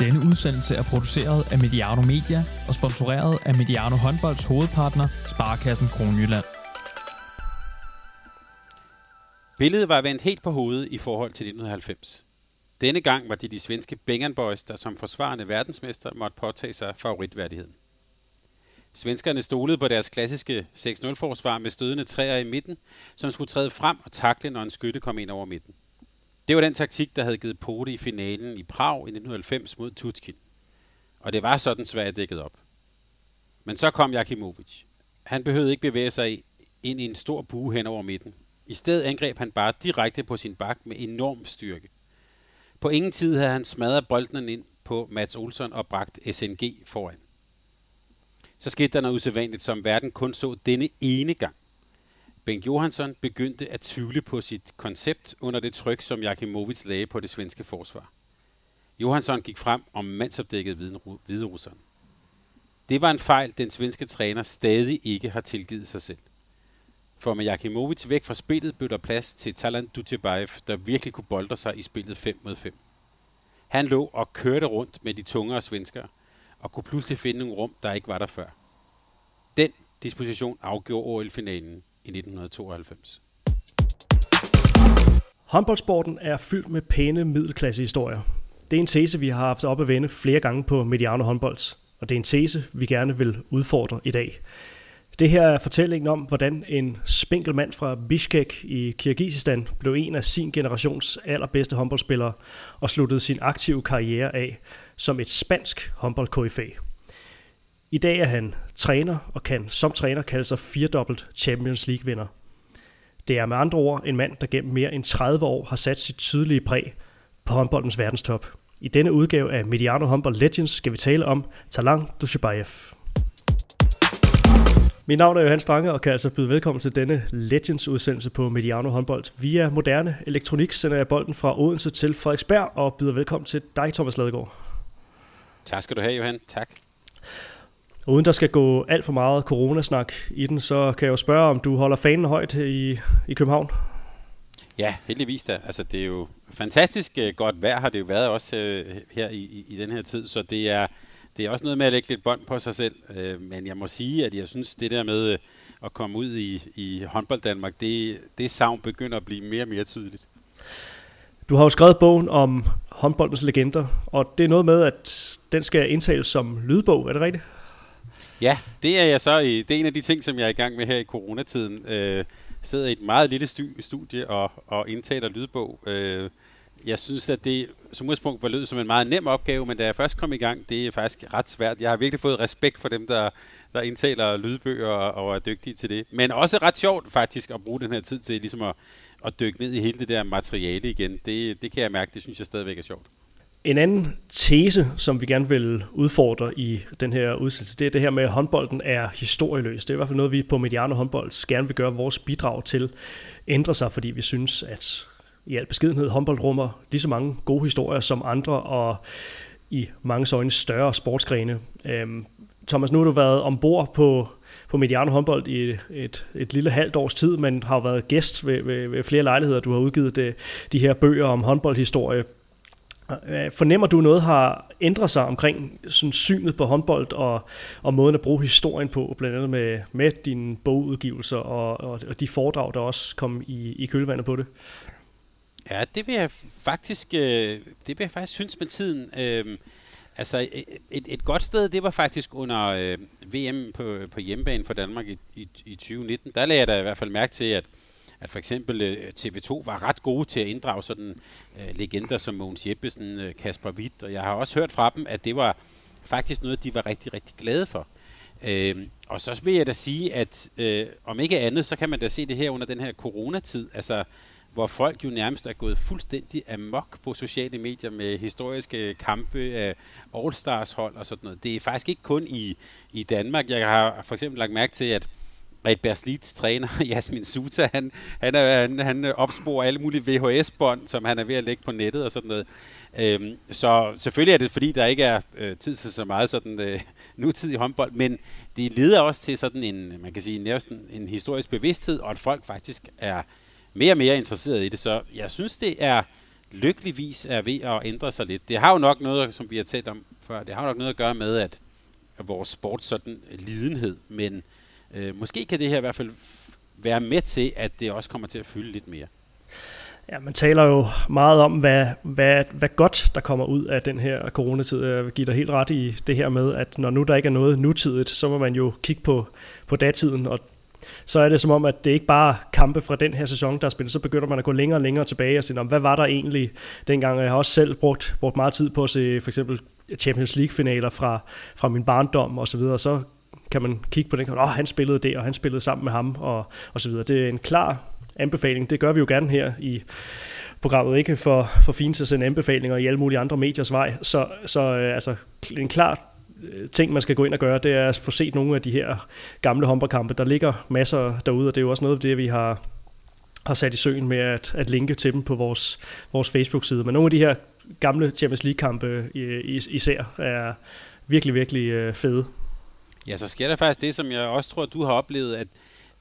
Denne udsendelse er produceret af Mediano Media og sponsoreret af Mediano Håndbolds hovedpartner, Sparkassen Kronjylland. Billedet var vendt helt på hovedet i forhold til 1990. Denne gang var det de svenske Bengan Boys, der som forsvarende verdensmester måtte påtage sig favoritværdigheden. Svenskerne stolede på deres klassiske 6-0-forsvar med stødende træer i midten, som skulle træde frem og takle, når en skytte kom ind over midten. Det var den taktik, der havde givet pote i finalen i Prag i 1990 mod Tutskin. Og det var sådan svært dækket op. Men så kom Jakimovic. Han behøvede ikke bevæge sig ind i en stor bue hen over midten. I stedet angreb han bare direkte på sin bak med enorm styrke. På ingen tid havde han smadret bolden ind på Mats Olsson og bragt SNG foran. Så skete der noget usædvanligt, som verden kun så denne ene gang. Bengt Johansson begyndte at tvivle på sit koncept under det tryk, som Jakimovic lagde på det svenske forsvar. Johansson gik frem om mandsopdækket hviderusseren. Det var en fejl, den svenske træner stadig ikke har tilgivet sig selv. For med Jakimovic væk fra spillet blev der plads til Talan Dutjebaev, der virkelig kunne bolde sig i spillet 5 mod 5. Han lå og kørte rundt med de tungere svenskere, og kunne pludselig finde nogle rum, der ikke var der før. Den disposition afgjorde OL-finalen i 1992. Håndboldsporten er fyldt med pæne middelklassehistorier. Det er en tese, vi har haft op at vende flere gange på Mediano Håndbolds, og det er en tese, vi gerne vil udfordre i dag. Det her er fortællingen om, hvordan en spinkel mand fra Bishkek i Kirgisistan blev en af sin generations allerbedste håndboldspillere og sluttede sin aktive karriere af som et spansk håndboldkoryfæ. I dag er han træner og kan som træner kalde sig firedobbelt Champions League-vinder. Det er med andre ord en mand, der gennem mere end 30 år har sat sit tydelige præg på håndboldens verdenstop. I denne udgave af Mediano Håndbold Legends skal vi tale om Talang Dushibayev. Mit navn er Johan Strange og kan altså byde velkommen til denne Legends-udsendelse på Mediano Håndbold. Via moderne elektronik sender jeg bolden fra Odense til Frederiksberg og byder velkommen til dig, Thomas Ladegaard. Tak skal du have, Johan. Tak. Og uden der skal gå alt for meget coronasnak i den, så kan jeg jo spørge, om du holder fanen højt i, i København? Ja, heldigvis da. Altså, det er jo fantastisk uh, godt vejr har det jo været også uh, her i, i, i den her tid, så det er, det er også noget med at lægge lidt bånd på sig selv. Uh, men jeg må sige, at jeg synes, det der med uh, at komme ud i, i håndbold Danmark, det, det savn begynder at blive mere og mere tydeligt. Du har jo skrevet bogen om håndboldens legender, og det er noget med, at den skal indtales som lydbog, er det rigtigt? Ja, det er jeg så i. Det er en af de ting, som jeg er i gang med her i coronatiden. Øh, sidder i et meget lille studie og, og indtaler lydbog. Øh, jeg synes, at det som udgangspunkt var lød som en meget nem opgave, men da jeg først kom i gang, det er faktisk ret svært. Jeg har virkelig fået respekt for dem, der, der indtaler lydbøger og, og er dygtige til det. Men også ret sjovt faktisk at bruge den her tid til ligesom at, at dykke ned i hele det der materiale igen. Det, det kan jeg mærke, det synes jeg stadigvæk er sjovt. En anden tese, som vi gerne vil udfordre i den her udsendelse, det er det her med, at håndbolden er historieløs. Det er i hvert fald noget, vi på Mediano Håndbold gerne vil gøre vores bidrag til ændre sig, fordi vi synes, at i al beskedenhed håndbold rummer lige så mange gode historier som andre, og i mange øjne større sportsgrene. Øhm, Thomas, nu har du været ombord på, på Mediano håndbold i et, et, et lille halvt års tid, men har været gæst ved, ved, ved flere lejligheder. Du har udgivet det, de her bøger om håndboldhistorie. Øh, fornemmer du noget har ændret sig omkring sådan synet på håndbold og, og måden at bruge historien på, blandt andet med, med dine bogudgivelser og, og, og de foredrag, der også kom i, i kølvandet på det? Ja, det vil jeg faktisk, øh, det vil jeg faktisk synes med tiden. Øh, altså et, et godt sted, det var faktisk under øh, VM på, på hjemmebane for Danmark i, i, i 2019. Der lagde jeg da i hvert fald mærke til, at at for eksempel øh, TV2 var ret gode til at inddrage sådan øh, legender som Mogens Jeppesen, øh, Kasper Witt, og jeg har også hørt fra dem, at det var faktisk noget, de var rigtig, rigtig glade for. Øh, og så vil jeg da sige, at øh, om ikke andet, så kan man da se det her under den her coronatid, altså hvor folk jo nærmest er gået fuldstændig amok på sociale medier med historiske kampe af All-Stars hold og sådan noget. Det er faktisk ikke kun i, i Danmark. Jeg har for eksempel lagt mærke til, at Red Berslids træner, Jasmin Suta, han, han, er, han, han opsporer alle mulige VHS-bånd, som han er ved at lægge på nettet og sådan noget. Øhm, så selvfølgelig er det, fordi der ikke er øh, tid til så meget sådan øh, nutidig håndbold, men det leder også til sådan en, man kan sige, næsten en historisk bevidsthed, og at folk faktisk er mere og mere interesseret i det. Så jeg synes, det er lykkeligvis er ved at ændre sig lidt. Det har jo nok noget, som vi har talt om før, det har jo nok noget at gøre med, at vores sport sådan øh, lidenhed, men øh, måske kan det her i hvert fald være med til, at det også kommer til at fylde lidt mere. Ja, man taler jo meget om, hvad, hvad, hvad godt der kommer ud af den her coronatid. Jeg vil give dig helt ret i det her med, at når nu der ikke er noget nutidigt, så må man jo kigge på, på datiden, og så er det som om, at det ikke bare kampe fra den her sæson, der er spillet, så begynder man at gå længere og længere tilbage og sige, hvad var der egentlig dengang? Jeg har også selv brugt, brugt meget tid på at se for eksempel Champions League-finaler fra, fra min barndom og så videre, så kan man kigge på den, og oh, han spillede det, og han spillede sammen med ham, og, og så videre. Det er en klar anbefaling. Det gør vi jo gerne her i programmet, ikke for, for fint til at sende anbefalinger i alle mulige andre mediers vej. Så, så øh, altså, en klar øh, ting, man skal gå ind og gøre, det er at få set nogle af de her gamle håndboldkampe. Der ligger masser derude, og det er jo også noget af det, vi har, har sat i søen med at, at linke til dem på vores, vores Facebook-side. Men nogle af de her gamle Champions League-kampe øh, især er virkelig, virkelig øh, fede. Ja, så sker der faktisk det, som jeg også tror, du har oplevet, at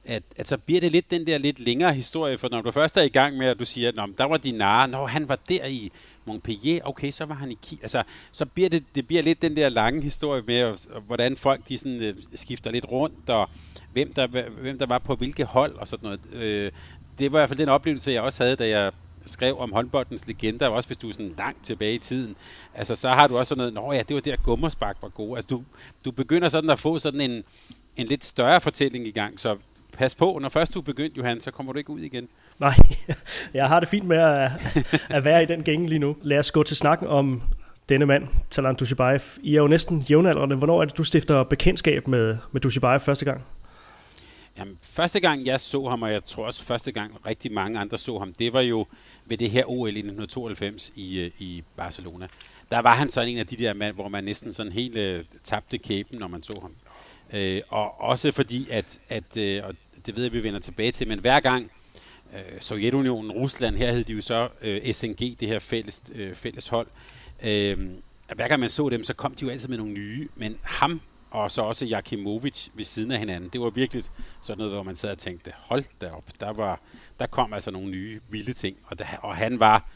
at, at så bliver det lidt den der lidt længere historie, for når du først er i gang med, at du siger, at der var Dinar, når han var der i Montpellier, okay, så var han i Kiel. Altså, så bliver det, det bliver lidt den der lange historie med, hvordan folk de sådan, øh, skifter lidt rundt, og hvem der, hvem der var på hvilke hold og sådan noget. Øh, det var i hvert fald den oplevelse, jeg også havde, da jeg skrev om håndboldens legender, også hvis du er sådan langt tilbage i tiden, altså så har du også sådan noget, nå ja, det var der gummerspark var god. Altså du, du begynder sådan at få sådan en, en lidt større fortælling i gang, så pas på, når først du er begyndt, Johan, så kommer du ikke ud igen. Nej, jeg har det fint med at, at være i den gænge lige nu. Lad os gå til snakken om denne mand, Talan Dushibayev. I er jo næsten jævnaldrende. Hvornår er det, du stifter bekendtskab med, med Dushibayev første gang? Jamen, første gang jeg så ham, og jeg tror også første gang rigtig mange andre så ham, det var jo ved det her OL i 1992 i, øh, i Barcelona. Der var han sådan en af de der mand, hvor man næsten sådan helt øh, tabte kæben, når man så ham. Øh, og også fordi, at, at øh, og det ved jeg, vi vender tilbage til, men hver gang øh, Sovjetunionen, Rusland, her hed de jo så øh, SNG, det her fælles, øh, fælles hold, øh, hver gang man så dem, så kom de jo altid med nogle nye, men ham og så også Jakimovic ved siden af hinanden. Det var virkelig sådan noget, hvor man sad og tænkte, hold da op, der, var, der kom altså nogle nye vilde ting, og, der, og han var,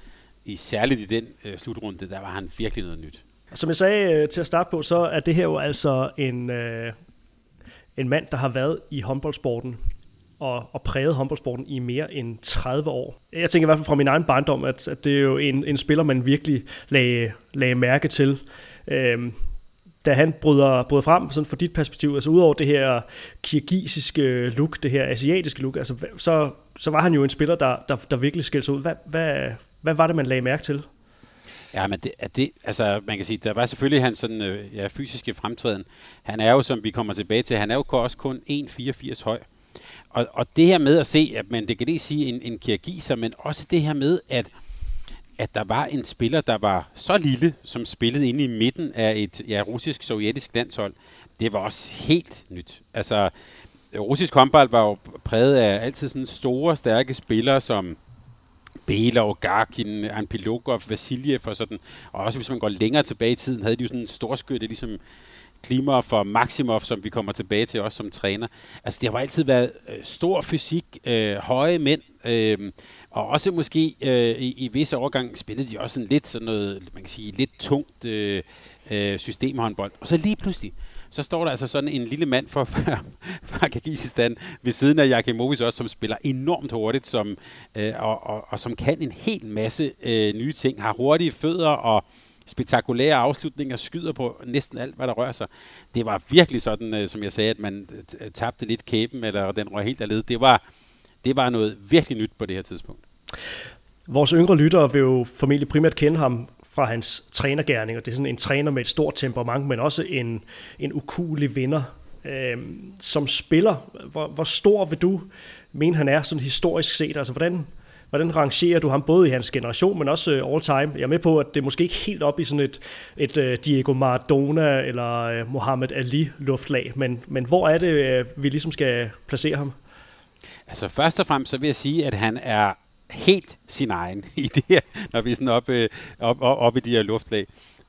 i særligt i den øh, slutrunde, der var han virkelig noget nyt. Som jeg sagde øh, til at starte på, så er det her jo altså en, øh, en mand, der har været i håndboldsporten og, og præget håndboldsporten i mere end 30 år. Jeg tænker i hvert fald fra min egen barndom, at, at det er jo en, en spiller, man virkelig lagde, lagde mærke til. Øhm, da han bryder, bryder frem, sådan fra dit perspektiv, altså udover det her kirgisiske look, det her asiatiske look, altså, så, så var han jo en spiller, der, der, der virkelig skilte sig ud. Hvad, hvad, hvad var det, man lagde mærke til? Ja, men det, det, altså man kan sige, der var selvfølgelig hans sådan, øh, ja, fysiske fremtræden. Han er jo, som vi kommer tilbage til, han er jo også kun 1,84 høj. Og, og det her med at se, at man, det kan det sige en, en kirgiser, men også det her med, at at der var en spiller, der var så lille, som spillede inde i midten af et ja, russisk-sovjetisk landshold. Det var også helt nyt. Altså, russisk håndbold var jo præget af altid sådan store, stærke spillere, som Belov, Garkin, Anpilogov, Vasiljev og sådan. Og også hvis man går længere tilbage i tiden, havde de jo sådan en storskytte, ligesom Klimov for Maximov, som vi kommer tilbage til også som træner. Altså, det har altid været øh, stor fysik, øh, høje mænd, øh, og også måske øh, i, i visse overgang spillede de også sådan lidt sådan noget, man kan sige, lidt tungt øh, øh, systemhåndbold. Og så lige pludselig, så står der altså sådan en lille mand fra, fra Kyrgyzstan ved siden af Jakimovic også, som spiller enormt hurtigt, som, øh, og, og, og som kan en hel masse øh, nye ting, har hurtige fødder og spektakulære afslutninger, skyder på næsten alt, hvad der rører sig. Det var virkelig sådan, øh, som jeg sagde, at man tabte lidt kæben, eller den røg helt af led. Det var, det var noget virkelig nyt på det her tidspunkt. Vores yngre lyttere vil jo formentlig primært kende ham fra hans trænergærning, og det er sådan en træner med et stort temperament, men også en, en ukulig vinder. øh, som spiller, hvor, hvor stor vil du mene, han er sådan historisk set? Altså, hvordan, hvordan rangerer du ham både i hans generation, men også øh, all time? Jeg er med på, at det er måske ikke helt op i sådan et, et øh, Diego Maradona eller øh, Mohammed Muhammad Ali luftlag, men, men hvor er det, vi ligesom skal placere ham? Altså først og fremmest så vil jeg sige, at han er helt sin egen i det her, når vi er sådan oppe, øh, op, op, op i de her luftlag.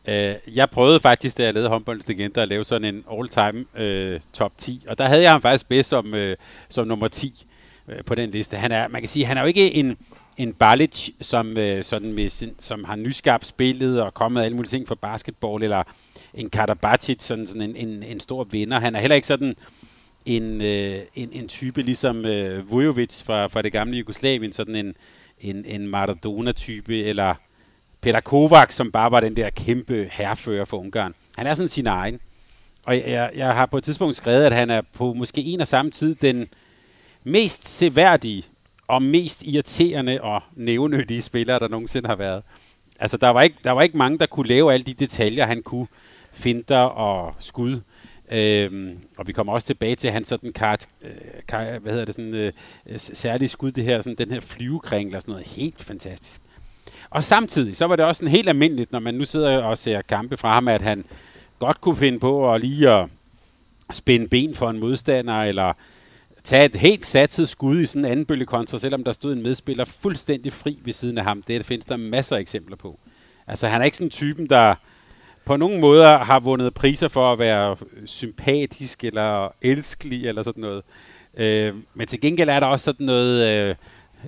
Uh, jeg prøvede faktisk, da jeg lavede håndboldens legender, at lave sådan en all-time øh, top 10, og der havde jeg ham faktisk bedst som, øh, som nummer 10 øh, på den liste. Han er, man kan sige, han er jo ikke en, en Balic, som, øh, sådan med sin, som har nyskabt spillet og kommet alle mulige ting for basketball, eller en Karabatic, sådan, sådan en, en, en stor vinder. Han er heller ikke sådan en, øh, en, en type ligesom øh, Vujovic fra, fra det gamle Jugoslavien, sådan en, en, en Maradona-type, eller Peter Kovac, som bare var den der kæmpe herrefører for Ungarn. Han er sådan sin egen. Og jeg, jeg har på et tidspunkt skrevet, at han er på måske en og samme tid den mest seværdige og mest irriterende og nævnyttige spiller, der nogensinde har været. Altså, der var, ikke, der var ikke mange, der kunne lave alle de detaljer, han kunne. Finter og skud. Øhm, og vi kommer også tilbage til hans sådan kart, øh, kar, hvad hedder det, sådan, øh, særlig skud, det her, sådan, den her flyvekring, og sådan noget helt fantastisk. Og samtidig, så var det også sådan helt almindeligt, når man nu sidder og ser kampe fra ham, at han godt kunne finde på at lige at spænde ben for en modstander, eller tage et helt satset skud i sådan en anden bølgekontra, selvom der stod en medspiller fuldstændig fri ved siden af ham. Det findes der masser af eksempler på. Altså han er ikke sådan typen, der på nogle måder har vundet priser for at være sympatisk eller elskelig eller sådan noget. Øh, men til gengæld er der også sådan noget, øh,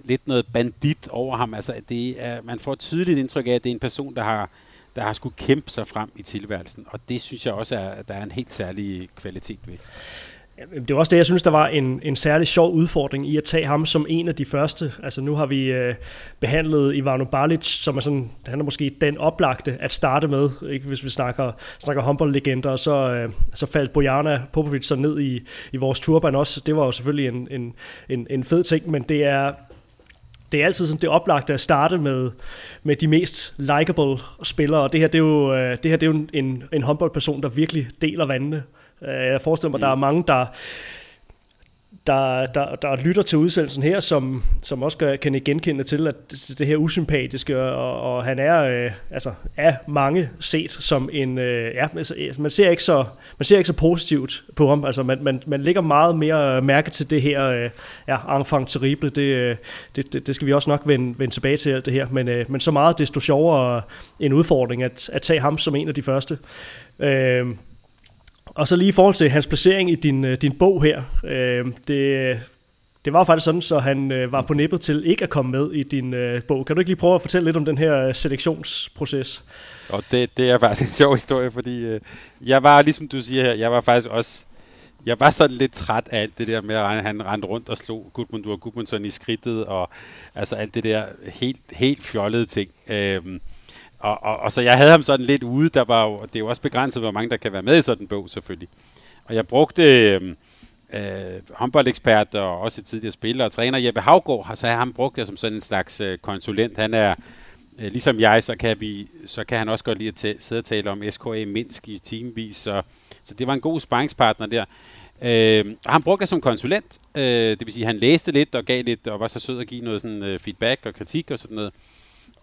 lidt noget bandit over ham. Altså det er, man får et tydeligt indtryk af, at det er en person, der har, der har skulle kæmpe sig frem i tilværelsen. Og det synes jeg også, er, at der er en helt særlig kvalitet ved. Det var også det, jeg synes, der var en, en særlig sjov udfordring i at tage ham som en af de første. Altså nu har vi øh, behandlet Ivano Balic, som er sådan, han er måske den oplagte at starte med, ikke? hvis vi snakker, snakker håndboldlegender, og så, øh, så faldt Bojana Popovic så ned i, i vores turban også. Det var jo selvfølgelig en, en, en, en fed ting, men det er, det er altid sådan det oplagte at starte med, med de mest likable spillere, og det her det er jo, øh, det her, det er jo en, en håndboldperson, der virkelig deler vandene. Øh, jeg forestiller mig, mm. der er mange, der, der, der, der lytter til udsendelsen her, som, som også kan, genkende til, at det her usympatiske, og, og han er øh, altså er mange set som en, øh, ja, altså, man ser ikke så man ser ikke så positivt på ham, altså man, man, man lægger meget mere mærke til det her, øh, ja, enfant terrible, det, øh, det, det, det skal vi også nok vende, vende tilbage til alt det her, men, øh, men så meget desto sjovere en udfordring at, at tage ham som en af de første. Øh, og så lige i forhold til hans placering i din, øh, din bog her, øh, det, det var faktisk sådan, så han øh, var på nippet til ikke at komme med i din øh, bog. Kan du ikke lige prøve at fortælle lidt om den her øh, selektionsproces? Og det, det er faktisk en sjov historie, fordi øh, jeg var, ligesom du siger her, jeg var faktisk også, jeg var sådan lidt træt af alt det der med, at han rendte rundt og slog Gudmundur og Gudmundsson i skridtet, og altså alt det der helt, helt fjollede ting. Øh, og, og, og så jeg havde ham sådan lidt ude, der var jo, det er jo også begrænset, hvor mange der kan være med i sådan en bog selvfølgelig. Og jeg brugte øh, øh håndboldekspert og også tidligere spiller og træner Jeppe Havgård, så har han brugt jeg som sådan en slags øh, konsulent. Han er, øh, ligesom jeg, så kan, vi, så kan han også godt lide at sidde og tale om SKA Minsk i timevis, så, så det var en god sparringspartner der. Øh, og han brugte jeg som konsulent, øh, det vil sige, han læste lidt og gav lidt, og var så sød at give noget sådan, øh, feedback og kritik og sådan noget.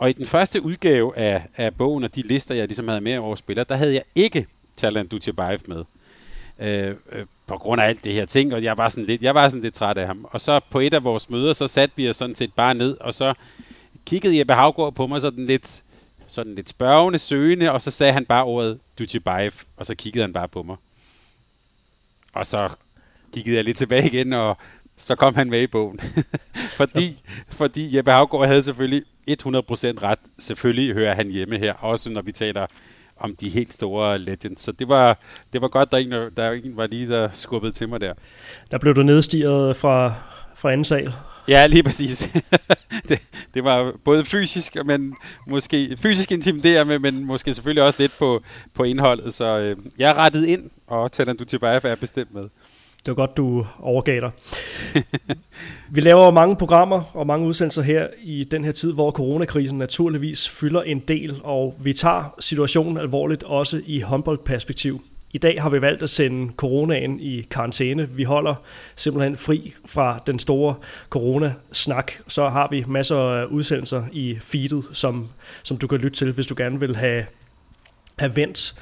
Og i den første udgave af, af bogen og de lister, jeg ligesom havde med over spillere, der havde jeg ikke Talan Dutjebaev med. Øh, øh, på grund af alt det her ting, og jeg var, sådan lidt, jeg var sådan lidt træt af ham. Og så på et af vores møder, så satte vi os sådan set bare ned, og så kiggede Jeppe Havgård på mig sådan lidt, sådan lidt spørgende, søgende, og så sagde han bare ordet Dutjebaev, og så kiggede han bare på mig. Og så kiggede jeg lidt tilbage igen, og så kom han med i bogen. fordi, fordi Jeppe Havgård havde selvfølgelig 100% ret. Selvfølgelig hører han hjemme her, også når vi taler om de helt store legends. Så det var, det var godt, der en, der en var lige, der skubbede til mig der. Der blev du nedstiget fra, fra anden sal. Ja, lige præcis. det, det var både fysisk, men måske fysisk intimiderende, men måske selvfølgelig også lidt på, på indholdet. Så øh, jeg rettet ind, og Talan Dutjebaev er bestemt med. Det var godt, du overgav dig. Vi laver mange programmer og mange udsendelser her i den her tid, hvor coronakrisen naturligvis fylder en del, og vi tager situationen alvorligt også i håndboldperspektiv. I dag har vi valgt at sende coronaen i karantæne. Vi holder simpelthen fri fra den store coronasnak. Så har vi masser af udsendelser i feedet, som, som du kan lytte til, hvis du gerne vil have, have vendt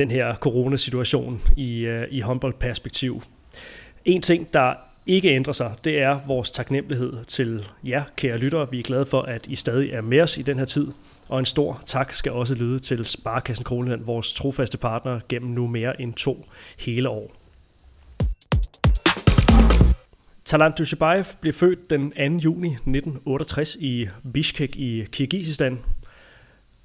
den her coronasituation i, øh, i håndboldperspektiv. En ting, der ikke ændrer sig, det er vores taknemmelighed til jer, kære lyttere. Vi er glade for, at I stadig er med os i den her tid. Og en stor tak skal også lyde til Sparkassen Kroneland, vores trofaste partner gennem nu mere end to hele år. Talant Dushibayev blev født den 2. juni 1968 i Bishkek i Kirgisistan.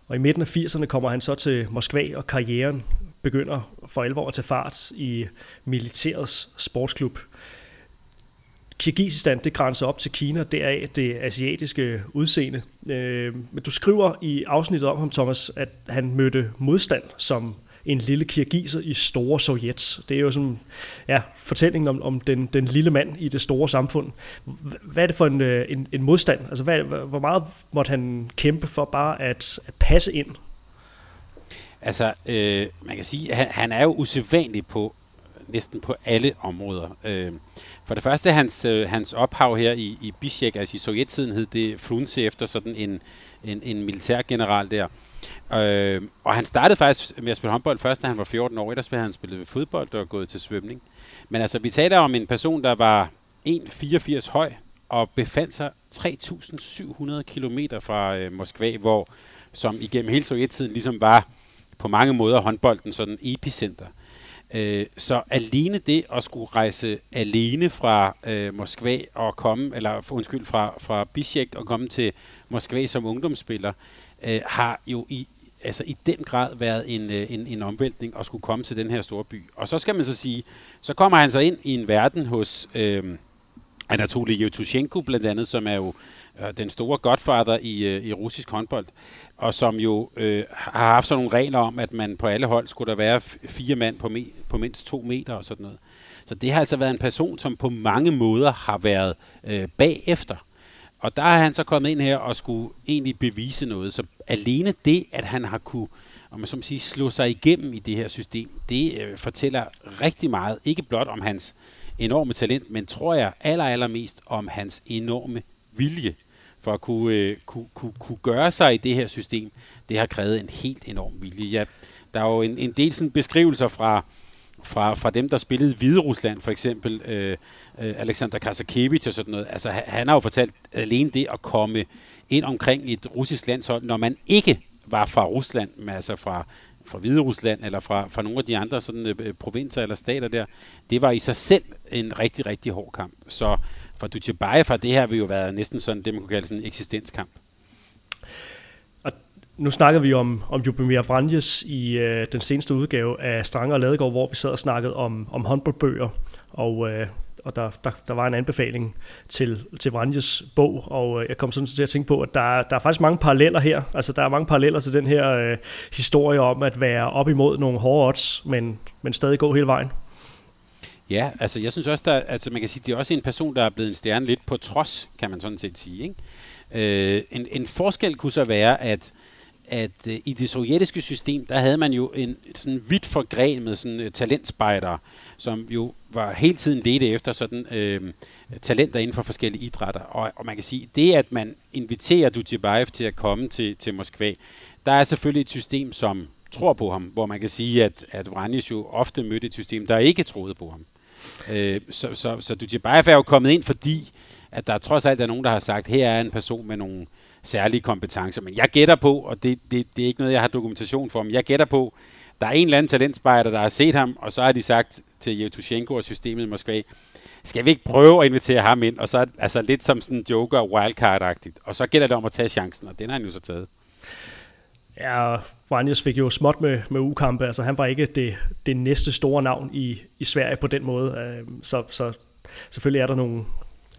Og i midten af 80'erne kommer han så til Moskva, og karrieren begynder for alvor at tage fart i militærets sportsklub. Kirgisistan, det grænser op til Kina, deraf det asiatiske udseende. Øh, men du skriver i afsnittet om ham, Thomas, at han mødte modstand som en lille kirgiser i store Sovjet. Det er jo sådan, ja, fortællingen om, om den, den lille mand i det store samfund. Hvad er det for en, øh, en, en modstand? Altså, hvad, hvor meget måtte han kæmpe for bare at, at passe ind? Altså, øh, man kan sige, at han, han er jo usædvanlig på næsten på alle områder. Øh, for det første, hans, øh, hans ophav her i, i Bishkek, altså i sovjettiden hed det Frunze efter sådan en, en, en militærgeneral der. Øh, og han startede faktisk med at spille håndbold først, da han var 14 år. Ellers havde han spillet ved fodbold og gået til svømning. Men altså, vi taler om en person, der var 1,84 høj og befandt sig 3.700 km fra øh, Moskva, hvor som igennem hele sovjettiden ligesom var på mange måder håndbolden sådan epicenter. Øh, så alene det at skulle rejse alene fra øh, Moskva og komme, eller undskyld, fra, fra Bishek og komme til Moskva som ungdomsspiller, øh, har jo i, altså i den grad været en, øh, en, en omvæltning at skulle komme til den her store by. Og så skal man så sige, så kommer han så ind i en verden hos øh, Anatoly Yevtushenko blandt andet, som er jo øh, den store godfather i, øh, i russisk håndbold, og som jo øh, har haft sådan nogle regler om, at man på alle hold skulle der være fire mand på, me, på mindst to meter og sådan noget. Så det har altså været en person, som på mange måder har været øh, bagefter. Og der er han så kommet ind her og skulle egentlig bevise noget. Så alene det, at han har kunne om man som sige, slå sig igennem i det her system, det øh, fortæller rigtig meget, ikke blot om hans enorme talent, men tror jeg aller, allermest om hans enorme vilje for at kunne, øh, kunne, kunne, kunne gøre sig i det her system. Det har krævet en helt enorm vilje. Ja, der er jo en, en del sådan beskrivelser fra, fra, fra dem, der spillede Hvide Rusland, for eksempel øh, øh, Alexander Kasakevich og sådan noget. Altså, han har jo fortalt alene det at komme ind omkring et russisk landshold, når man ikke var fra Rusland, men altså fra, fra Hvide Rusland eller fra, fra nogle af de andre sådan, øh, provinser eller stater der, det var i sig selv en rigtig, rigtig hård kamp. Så for Dutjebaev har det her vil jo været næsten sådan det, man kunne kalde sådan en eksistenskamp. Nu snakkede vi om, om Jubimir Vranjes i øh, den seneste udgave af Stranger og Ladegaard, hvor vi sad og snakkede om, om håndboldbøger, og øh, og der, der, der var en anbefaling til, til Vranjes bog, og øh, jeg kom sådan til at tænke på, at der, der er faktisk mange paralleller her. Altså, der er mange paralleller til den her øh, historie om at være op imod nogle hårde odds, men, men stadig gå hele vejen. Ja, altså jeg synes også, der, altså man kan sige, det er også en person, der er blevet en stjerne lidt på trods, kan man sådan set sige. Ikke? Øh, en, en forskel kunne så være, at at øh, i det sovjetiske system, der havde man jo en sådan vidt forgrenet sådan øh, uh, talentspejder, som jo var hele tiden ledte efter sådan øh, talenter inden for forskellige idrætter. Og, og man kan sige, det at man inviterer Dutjebaev til at komme til, til Moskva, der er selvfølgelig et system, som tror på ham, hvor man kan sige, at, at Vranjes jo ofte mødte et system, der ikke troede på ham. Øh, så så, så Dutjebaev er jo kommet ind, fordi at der trods alt er nogen, der har sagt, her er en person med nogle særlige kompetencer. Men jeg gætter på, og det, det, det er ikke noget, jeg har dokumentation for, men jeg gætter på, der er en eller anden talentspejder, der har set ham, og så har de sagt til Yevtushenko og systemet i Moskva, skal vi ikke prøve at invitere ham ind? Og så altså lidt som sådan en joker, wildcard-agtigt. Og så gælder det om at tage chancen, og den har han jo så taget. Ja, Vranjes fik jo småt med, med ukampe. Altså, han var ikke det, det næste store navn i, i Sverige på den måde. Øhm, så, så selvfølgelig er der nogle,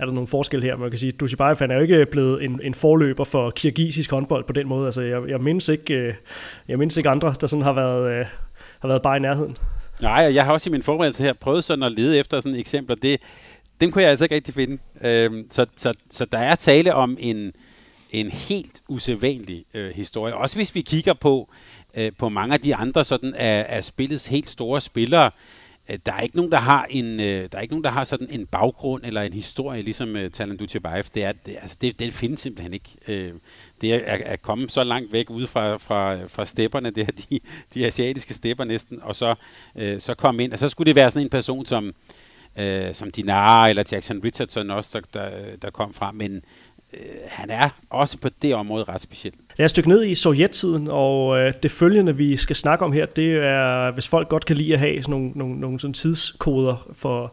er der nogle forskel her. Man kan sige, at Dushibayev er jo ikke blevet en, en forløber for kirgisisk håndbold på den måde. Altså, jeg, jeg, mindes ikke, øh, jeg mindes ikke andre, der sådan har været, øh, har været bare i nærheden. Nej, og jeg har også i min forberedelse her prøvet sådan at lede efter sådan eksempler. Det, dem kunne jeg altså ikke rigtig finde. Øhm, så, så, så der er tale om en, en helt usædvanlig øh, historie. Også hvis vi kigger på, øh, på mange af de andre sådan af, af spillets helt store spillere, Øh, der er ikke nogen, der har en, øh, der er ikke nogen, der har sådan en baggrund eller en historie, ligesom uh, Talan Dutjebaev. Det, er, det, altså det, det findes simpelthen ikke. Uh, det er at komme så langt væk ude fra, fra, fra stepperne, det er de, de asiatiske stepper næsten, og så, uh, så komme ind. Og så skulle det være sådan en person som, uh, som Dinara eller Jackson Richardson også, der, der kom fra. Men uh, han er også på det område ret speciel. Lad os dykke ned i sovjettiden, og øh, det følgende, vi skal snakke om her, det er, hvis folk godt kan lide at have sådan nogle, nogle, nogle sådan tidskoder for,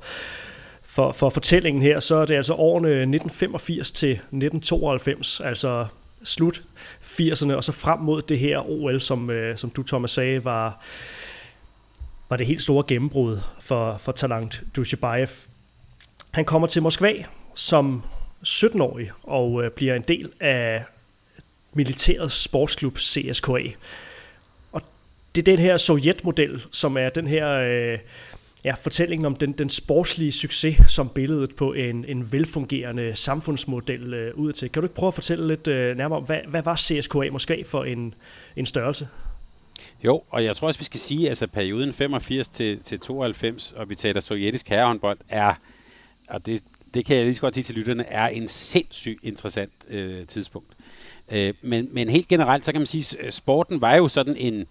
for, for fortællingen her, så er det altså årene 1985 til 1992, altså slut 80'erne, og så frem mod det her OL, som, øh, som du, Thomas, sagde, var, var det helt store gennembrud for, for Talant Dushibayev. Han kommer til Moskva som 17-årig og øh, bliver en del af militærets sportsklub CSKA. Og det er den her sovjetmodel, som er den her øh, ja, fortællingen om den, den sportslige succes, som billedet på en, en velfungerende samfundsmodel øh, ud til. Kan du ikke prøve at fortælle lidt øh, nærmere om, hvad, hvad var CSKA måske for en, en størrelse? Jo, og jeg tror også, vi skal sige, at altså, perioden 85 til, til 92, og vi taler sovjetisk herrehåndbold, er, og det, det kan jeg lige så godt sige til lytterne, er en sindssygt interessant øh, tidspunkt. Øh, men, men helt generelt, så kan man sige, at øh, sporten var jo sådan en,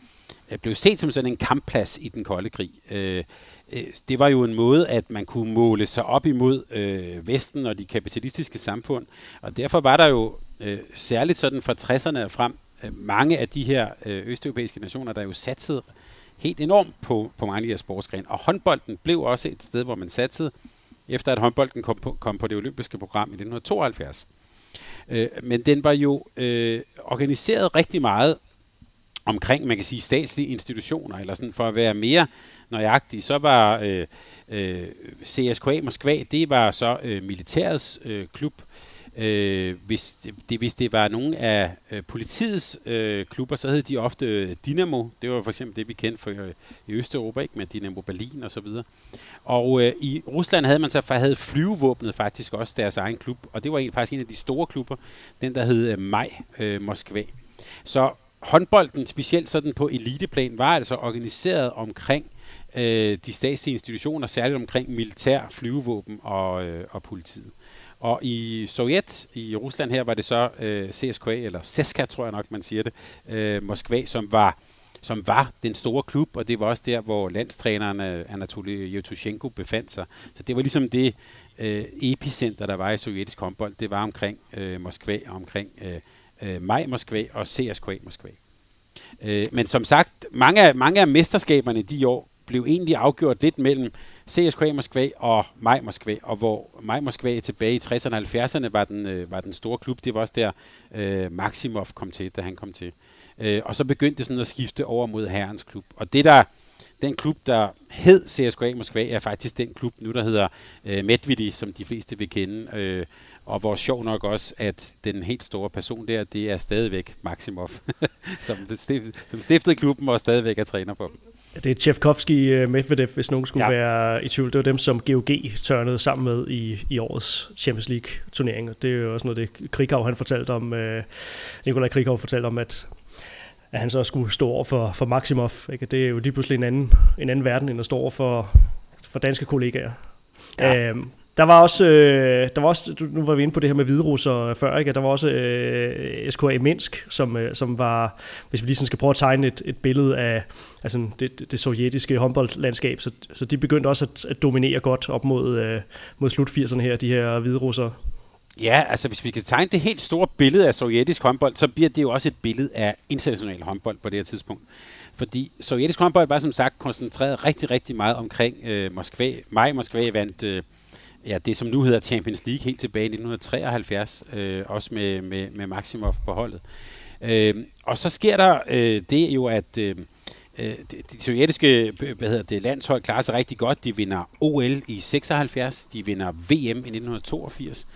øh, blev set som sådan en kampplads i den kolde krig. Øh, øh, det var jo en måde, at man kunne måle sig op imod øh, Vesten og de kapitalistiske samfund. Og derfor var der jo øh, særligt sådan fra 60'erne frem øh, mange af de her øh, østeuropæiske nationer, der jo satsede helt enormt på, på mange af de her sportsgrene. Og håndbolden blev også et sted, hvor man satsede, efter at håndbolden kom på, kom på det olympiske program i 1972. Øh, men den var jo øh, organiseret rigtig meget omkring, man kan sige, statslige institutioner, eller sådan for at være mere nøjagtig, så var øh, øh, CSKA Moskva, det var så øh, militærets øh, klub. Øh, Øh, hvis, det, hvis det var nogle af øh, politiets øh, klubber, så hed de ofte øh, Dynamo. Det var for eksempel det, vi kendte for, øh, i Østeuropa, ikke? med Dynamo Berlin og så videre. Og øh, i Rusland havde man så havde flyvevåbnet faktisk også deres egen klub, og det var en, faktisk en af de store klubber, den der hed øh, Maj øh, Moskva. Så håndbolden, specielt sådan på eliteplan, var altså organiseret omkring øh, de statslige institutioner, særligt omkring militær, flyvevåben og, øh, og politiet. Og i Sovjet, i Rusland her, var det så øh, CSKA, eller CSKA, tror jeg nok, man siger det, øh, Moskva, som var som var den store klub, og det var også der, hvor landstræneren øh, Anatoly Yevtushenko befandt sig. Så det var ligesom det øh, epicenter, der var i sovjetisk håndbold. Det var omkring øh, Moskva, omkring øh, øh, Maj Moskva og CSKA Moskva. Øh, men som sagt, mange af, mange af mesterskaberne de år blev egentlig afgjort lidt mellem CSKA Moskva og Maj Moskva, og hvor Maj Moskva tilbage i 60'erne og 70'erne var den, øh, var den store klub. Det var også der øh, Maximov kom til, da han kom til. Øh, og så begyndte det sådan at skifte over mod herrens klub. Og det der, den klub, der hed CSKA Moskva, er faktisk den klub nu, der hedder øh, Medvidi, som de fleste vil kende. Øh, og hvor sjov nok også, at den helt store person der, det er stadigvæk Maximov, som, stiftede, som stiftede klubben og stadigvæk er træner på dem. Det er Tchaikovsky øh, Medvedev, hvis nogen skulle ja. være i tvivl. Det var dem, som GOG tørnede sammen med i, i årets Champions League turnering. Det er jo også noget, det Krikau han fortalte om, øh, Nikolaj Krikau fortalte om, at at han så skulle stå over for, for Maximov. Ikke? Det er jo lige pludselig en anden, en anden verden, end at stå over for, for danske kollegaer. Ja. Øhm, der var også, øh, der var også, nu var vi inde på det her med hviderusser før, ikke? der var også øh, SKA Minsk, som, øh, som var, hvis vi lige sådan skal prøve at tegne et, et billede af altså det, det, det sovjetiske håndboldlandskab, så, så de begyndte også at, at dominere godt op mod, øh, mod slut 80'erne her, de her hviderusser. Ja, altså hvis vi kan tegne det helt store billede af sovjetisk håndbold, så bliver det jo også et billede af international håndbold på det her tidspunkt. Fordi sovjetisk håndbold var som sagt koncentreret rigtig, rigtig meget omkring øh, Moskva. Maj Moskva vandt øh, ja, det, som nu hedder Champions League helt tilbage i 1973, øh, også med, med, med Maximov på holdet. Øh, og så sker der øh, det jo, at øh, øh det, de sovjetiske øh, hvad hedder det, landshold klarer sig rigtig godt. De vinder OL i 76, de vinder VM i 1982.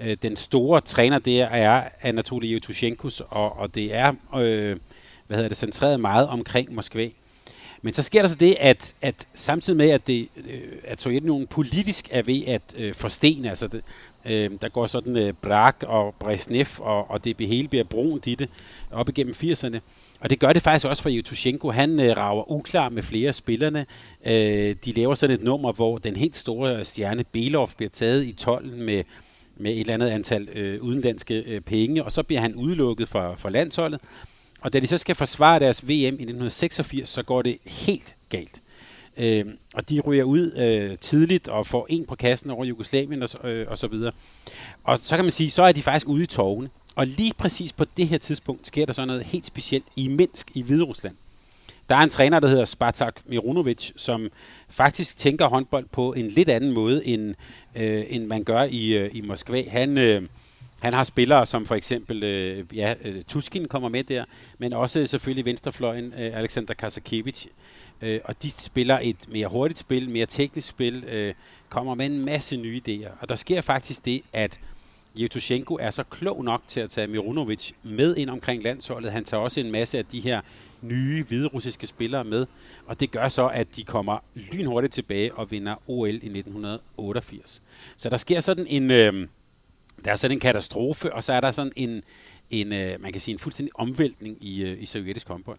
Øh, den store træner der er Anatoly Yevtushenko, og, og det er øh, hvad hedder det, centreret meget omkring Moskva. Men så sker der så det, at, at samtidig med, at, det, øh, at Sovjetunionen politisk er ved at øh, forstene, altså det, øh, der går sådan øh, Brak og Brezhnev, og, og det hele bliver brunt i det op igennem 80'erne. Og det gør det faktisk også for Yutushenko. Han øh, rager uklar med flere af spillerne. Øh, de laver sådan et nummer, hvor den helt store stjerne Belov bliver taget i tollen med, med et eller andet antal øh, udenlandske øh, penge, og så bliver han udelukket fra, fra landsholdet. Og da de så skal forsvare deres VM i 1986, så går det helt galt. Øh, og de ryger ud øh, tidligt og får en på kassen over Jugoslavien og, øh, og så videre. Og så kan man sige, så er de faktisk ude i togene. Og lige præcis på det her tidspunkt sker der så noget helt specielt i Minsk i Hviderusland. Der er en træner, der hedder Spartak Mirunovic, som faktisk tænker håndbold på en lidt anden måde, end, øh, end man gør i, øh, i Moskva. Han, øh, han har spillere som for eksempel, øh, ja, øh, Tuskin kommer med der, men også selvfølgelig venstrefløjen, øh, Alexander Kasakevich. Øh, og de spiller et mere hurtigt spil, mere teknisk spil, øh, kommer med en masse nye idéer. Og der sker faktisk det, at Yevtushenko er så klog nok til at tage Mirunovic med ind omkring landsholdet. Han tager også en masse af de her nye hviderussiske spillere med, og det gør så, at de kommer lynhurtigt tilbage og vinder OL i 1988. Så der sker sådan en, øh, der er sådan en katastrofe, og så er der sådan en, en øh, man kan sige en fuldstændig omvæltning i, øh, i sovjetisk håndbold.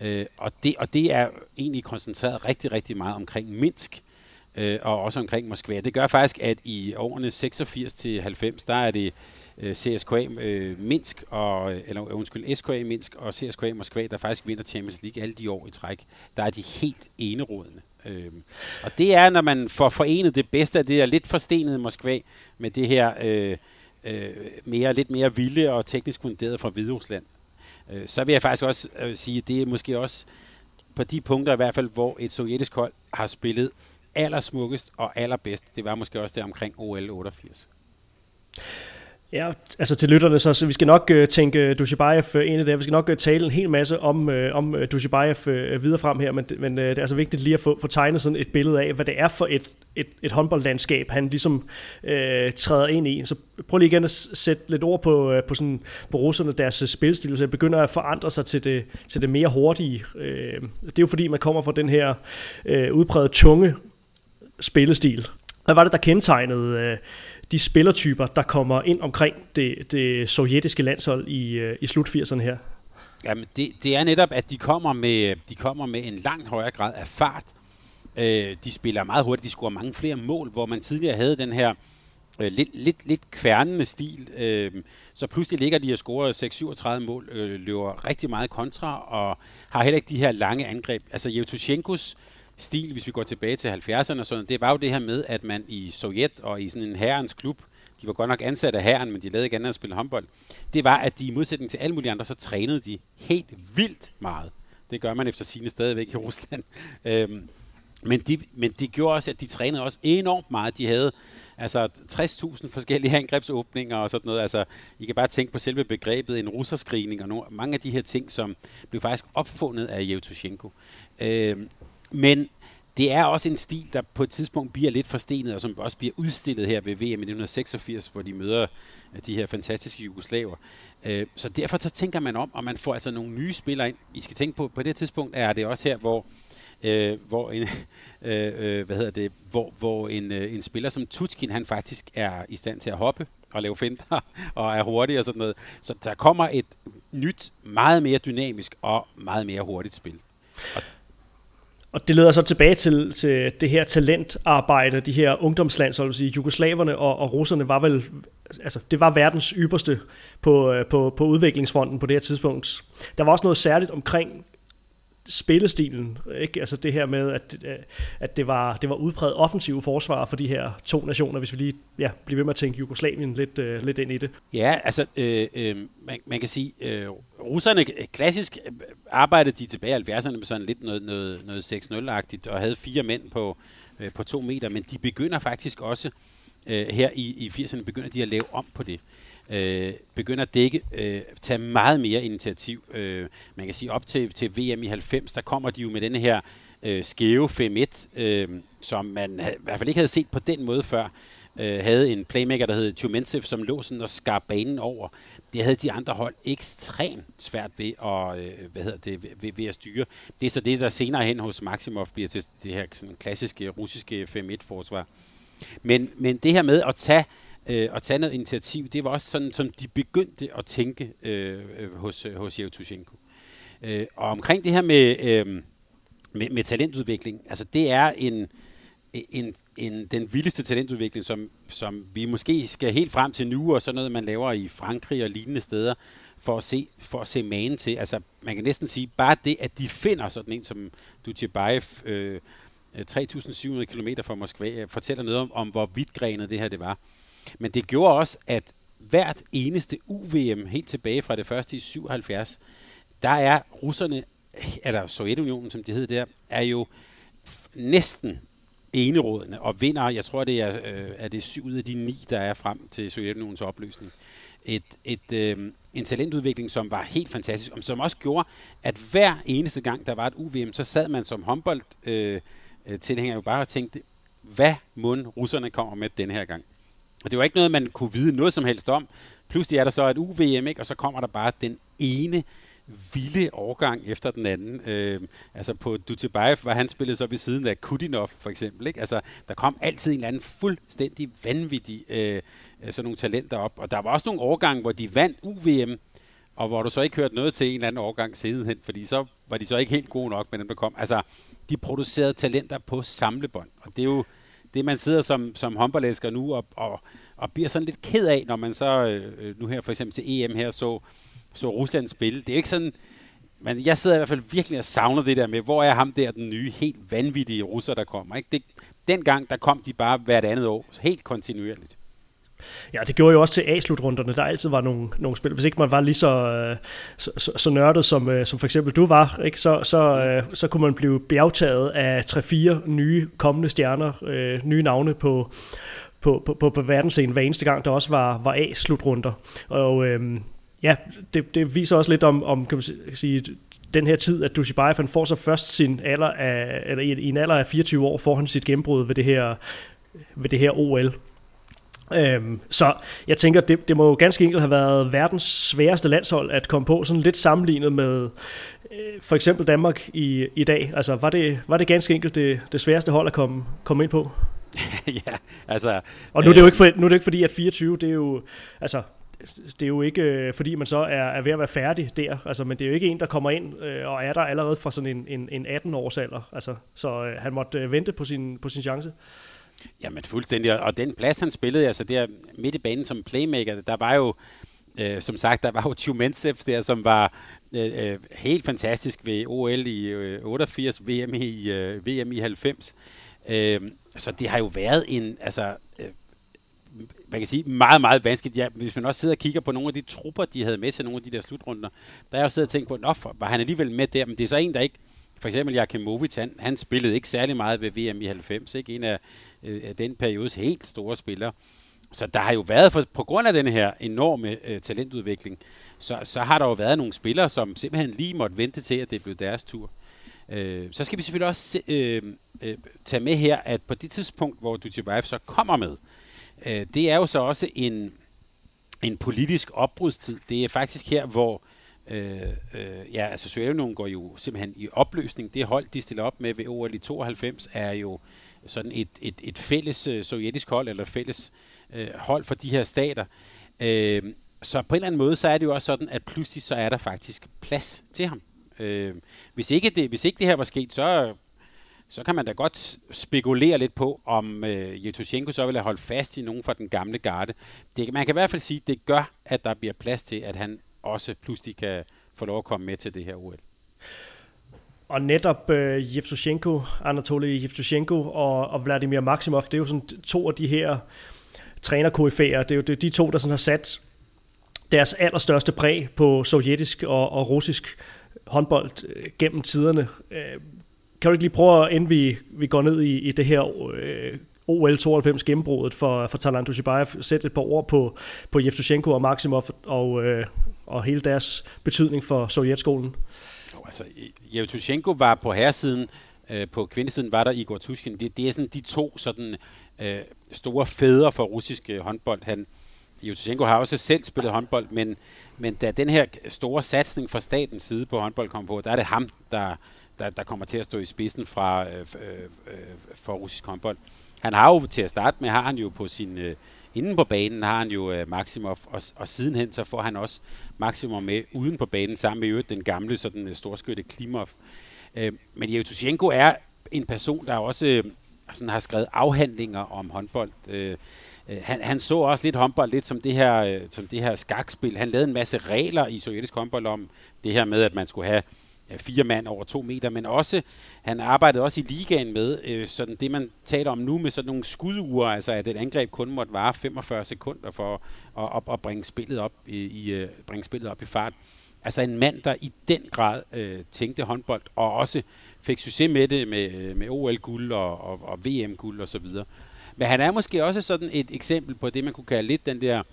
Øh, og, det, og det er egentlig koncentreret rigtig, rigtig meget omkring Minsk, øh, og også omkring Moskva. Det gør faktisk, at i årene 86 til 90, der er det øh, CSKA øh, Minsk, og, øh, eller øh, undskyld, SKA Minsk og CSKA Moskva, der faktisk vinder Champions League alle de år i træk. Der er de helt enerådende. Øh, og det er, når man får forenet det bedste af det her lidt forstenede Moskva med det her øh, øh, mere, lidt mere vilde og teknisk funderet fra Hviderusland. Øh, så vil jeg faktisk også øh, sige, at det er måske også på de punkter i hvert fald, hvor et sovjetisk hold har spillet allersmukkest og allerbedst. Det var måske også der omkring OL 88. Ja, altså til lytterne, så, så vi skal nok øh, tænke øh, Dushibayev øh, ind i det. Vi skal nok øh, tale en hel masse om, øh, om øh, Dushibayev øh, videre frem her, men, men øh, det er altså vigtigt lige at få, få tegnet sådan et billede af, hvad det er for et, et, et håndboldlandskab, han ligesom øh, træder ind i. Så prøv lige igen at sætte lidt ord på, øh, på, sådan, på russerne, deres øh, spilstil, så det begynder at forandre sig til det, til det mere hurtige. Øh, det er jo fordi, man kommer fra den her øh, udpræget tunge spillestil. Hvad var det, der kendetegnede øh, de spillertyper, der kommer ind omkring det, det sovjetiske landshold i, øh, i slut 80'erne her? Jamen, det, det er netop, at de kommer med, de kommer med en langt højere grad af fart. Øh, de spiller meget hurtigt, de scorer mange flere mål, hvor man tidligere havde den her øh, lidt, lidt, lidt kværnende stil. Øh, så pludselig ligger de og scorer 6-37 mål, øh, løber rigtig meget kontra, og har heller ikke de her lange angreb. Altså Jevtushenkos stil, hvis vi går tilbage til 70'erne og sådan det var jo det her med, at man i Sovjet og i sådan en herrens klub, de var godt nok ansat af herren, men de lavede ikke andet at spille håndbold, det var, at de i modsætning til alle mulige andre, så trænede de helt vildt meget. Det gør man efter sine stadigvæk i Rusland. Øhm, men, de, men det gjorde også, at de trænede også enormt meget. De havde altså 60.000 forskellige angrebsåbninger og sådan noget. Altså, I kan bare tænke på selve begrebet en russerskrigning og nogle, mange af de her ting, som blev faktisk opfundet af Yevtushenko. Øhm, men det er også en stil, der på et tidspunkt bliver lidt forstenet, og som også bliver udstillet her ved VM i 1986, hvor de møder øh, de her fantastiske jugoslaver. Øh, så derfor så tænker man om, og man får altså nogle nye spillere ind. I skal tænke på, på det tidspunkt er det også her, hvor øh, hvor en, øh, øh, hvad hedder det, hvor, hvor en, øh, en spiller som Tutskin, han faktisk er i stand til at hoppe og lave finter og er hurtig og sådan noget. Så der kommer et nyt, meget mere dynamisk og meget mere hurtigt spil. Og og det leder så tilbage til, til det her talentarbejde, de her ungdomslandshold, sige, jugoslaverne og, og russerne var vel, altså det var verdens ypperste på, øh, på, på udviklingsfronten på det her tidspunkt. Der var også noget særligt omkring spillestilen, ikke? Altså det her med, at, at det, var, det var udpræget offensive forsvar for de her to nationer, hvis vi lige ja, bliver ved med at tænke Jugoslavien lidt, øh, lidt ind i det. Ja, altså øh, øh, man, man kan sige, øh, russerne klassisk øh, arbejdede de tilbage i 70'erne med sådan lidt noget, noget, noget 6-0-agtigt, og havde fire mænd på, øh, på to meter, men de begynder faktisk også øh, her i, i 80'erne, begynder de at lave om på det øh, begynder at dække, øh, tage meget mere initiativ. Øh, man kan sige op til, til VM i 90, der kommer de jo med denne her øh, skæve 5-1, øh, som man havde, i hvert fald ikke havde set på den måde før. Øh, havde en playmaker, der hed Tumensev, som lå sådan og skar banen over. Det havde de andre hold ekstremt svært ved at, øh, hvad hedder det, ved, ved at styre. Det er så det, der senere hen hos Maximov bliver til det her sådan klassiske russiske 5-1-forsvar. Men, men det her med at tage øh, at tage noget initiativ, det var også sådan, som de begyndte at tænke øh, øh hos, øh, hos Jevtushenko. Øh, og omkring det her med, øh, med, med talentudvikling, altså det er en, en, en, den vildeste talentudvikling, som, som vi måske skal helt frem til nu, og sådan noget, man laver i Frankrig og lignende steder, for at se, for at se magen til. Altså, man kan næsten sige, bare det, at de finder sådan en som Dutjebaev, øh, øh 3.700 km fra Moskva, fortæller noget om, om hvor vidtgrenet det her det var. Men det gjorde også, at hvert eneste UVM, helt tilbage fra det første i 77, der er russerne eller Sovjetunionen, som det hed der, er jo næsten enerådende og vinder, jeg tror det er, øh, er det syv ud af de ni, der er frem til Sovjetunionens opløsning. Et, et, øh, en talentudvikling, som var helt fantastisk, og som også gjorde, at hver eneste gang, der var et UVM, så sad man som håndbold øh, øh, tilhænger jo bare og tænkte, hvad mund russerne kommer med den her gang. Og det var ikke noget, man kunne vide noget som helst om. Pludselig er der så et UVM, ikke? og så kommer der bare den ene vilde årgang efter den anden. Øh, altså på Dutjebaev var han spillet så ved siden af Kudinov for eksempel. Ikke? Altså der kom altid en eller anden fuldstændig vanvittig øh, sådan nogle talenter op. Og der var også nogle årgange, hvor de vandt UVM, og hvor du så ikke hørte noget til en eller anden årgang sidenhen, fordi så var de så ikke helt gode nok med dem, der kom. Altså, de producerede talenter på samlebånd, og det er jo det, man sidder som, som håndboldelsker nu og, og, og bliver sådan lidt ked af, når man så øh, øh nu her for eksempel til EM her så så Rusland spille. Det er ikke sådan, men jeg sidder i hvert fald virkelig og savner det der med, hvor er ham der, den nye, helt vanvittige russer, der kommer. Ikke? Det, dengang, der kom de bare hvert andet år, helt kontinuerligt. Ja, det gjorde jo også til A-slutrunderne, der altid var nogle, nogle spil. Hvis ikke man var lige så, øh, så, så, så nørdet, som, øh, som for eksempel du var, ikke? Så, så, øh, så kunne man blive bjergtaget af 3-4 nye kommende stjerner, øh, nye navne på, på, på, på, på verdensscenen hver eneste gang, der også var, var A-slutrunder. Og øh, ja, det, det viser også lidt om, om kan man sige, den her tid, at Dushibayev han får så først sin alder af, eller i, i en alder af 24 år, får han sit gennembrud ved det her, ved det her OL. Øhm, så jeg tænker, det, det må jo ganske enkelt have været verdens sværeste landshold at komme på, sådan lidt sammenlignet med øh, for eksempel Danmark i, i dag. Altså, var det, var det ganske enkelt det, det sværeste hold at komme, komme ind på? ja, altså... Og nu er, det jo øh, ikke for, nu er det ikke fordi, at 24, det er jo... Altså, det er jo ikke, øh, fordi man så er, er ved at være færdig der, altså, men det er jo ikke en, der kommer ind øh, og er der allerede fra sådan en, en, en 18-års alder. Altså, så øh, han måtte øh, vente på sin, på sin chance. Jamen fuldstændig, og den plads, han spillede, altså der midt i banen som playmaker, der var jo, øh, som sagt, der var jo Tjumentsev der, som var øh, øh helt fantastisk ved OL i øh, 88, VM i, øh, VM i 90. Øh, så det har jo været en, altså, øh, man kan sige, meget, meget vanskeligt. Ja, hvis man også sidder og kigger på nogle af de trupper, de havde med til nogle af de der slutrunder, der er jeg jo siddet og tænkt på, nå, var han alligevel med der, men det er så en, der ikke, for eksempel Jakimovic, han, han spillede ikke særlig meget ved VM i 90, ikke? En af, øh, af den periodes helt store spillere. Så der har jo været, for, på grund af den her enorme øh, talentudvikling, så, så har der jo været nogle spillere, som simpelthen lige måtte vente til, at det blev deres tur. Øh, så skal vi selvfølgelig også øh, øh, tage med her, at på det tidspunkt, hvor Dutjebaev så kommer med, øh, det er jo så også en, en politisk opbrudstid. Det er faktisk her, hvor øh, Øh, øh, ja, altså Sovjetunionen går jo simpelthen i opløsning. Det hold, de stiller op med ved OL i 92, er jo sådan et, et, et fælles øh, sovjetisk hold, eller et fælles øh, hold for de her stater. Øh, så på en eller anden måde, så er det jo også sådan, at pludselig så er der faktisk plads til ham. Øh, hvis, ikke det, hvis ikke det her var sket, så så kan man da godt spekulere lidt på, om øh, Jetushenko så vil have holdt fast i nogen fra den gamle garde. Det, man kan i hvert fald sige, at det gør, at der bliver plads til, at han også pludselig kan få lov at komme med til det her OL. Og netop øh, Yevtushenko, Anatoly Yevtushenko og, og Vladimir Maximov, det er jo sådan to af de her træner Det er jo det, de to, der sådan har sat deres allerstørste præg på sovjetisk og, og russisk håndbold øh, gennem tiderne. Øh, kan du ikke lige prøve, inden vi, vi går ned i, i det her øh, OL 92 gennembruddet for, for Talant Dushibayev, sætte et par ord på, på Yevtushenko og Maximov og, øh, og hele deres betydning for Sovjetskolen? Jo, Altså, Yevtushenko var på herresiden, øh, på kvindesiden var der Igor Tuskin. Det, det er sådan de to sådan, øh, store fædre for russisk øh, håndbold. Han, Yevtushenko har også selv spillet håndbold, men, men da den her store satsning fra statens side på håndbold kom på, der er det ham, der, der, der kommer til at stå i spidsen fra, øh, øh, øh, for russisk håndbold. Han har jo til at starte med, har han jo på sin, øh, inden på banen har han jo øh, Maximov, og, og sidenhen så får han også Maximov med uden på banen, sammen med øvrigt den gamle sådan, øh, storskytte Klimov. Øh, men Yevtushenko er en person, der også øh, sådan har skrevet afhandlinger om håndbold. Øh, øh, han, han så også lidt håndbold lidt som det her, øh, som det her skakspil. Han lavede en masse regler i sovjetisk håndbold om det her med, at man skulle have fire mand over to meter, men også, han arbejdede også i ligaen med øh, sådan det, man taler om nu med sådan nogle skuduger, altså at et angreb kun måtte vare 45 sekunder for at, at, at bringe, spillet op i, i, øh, bringe spillet op i fart. Altså en mand, der i den grad øh, tænkte håndbold, og også fik succes med det med, øh, med OL-guld og, og, og VM-guld osv. Men han er måske også sådan et eksempel på det, man kunne kalde lidt den der øh,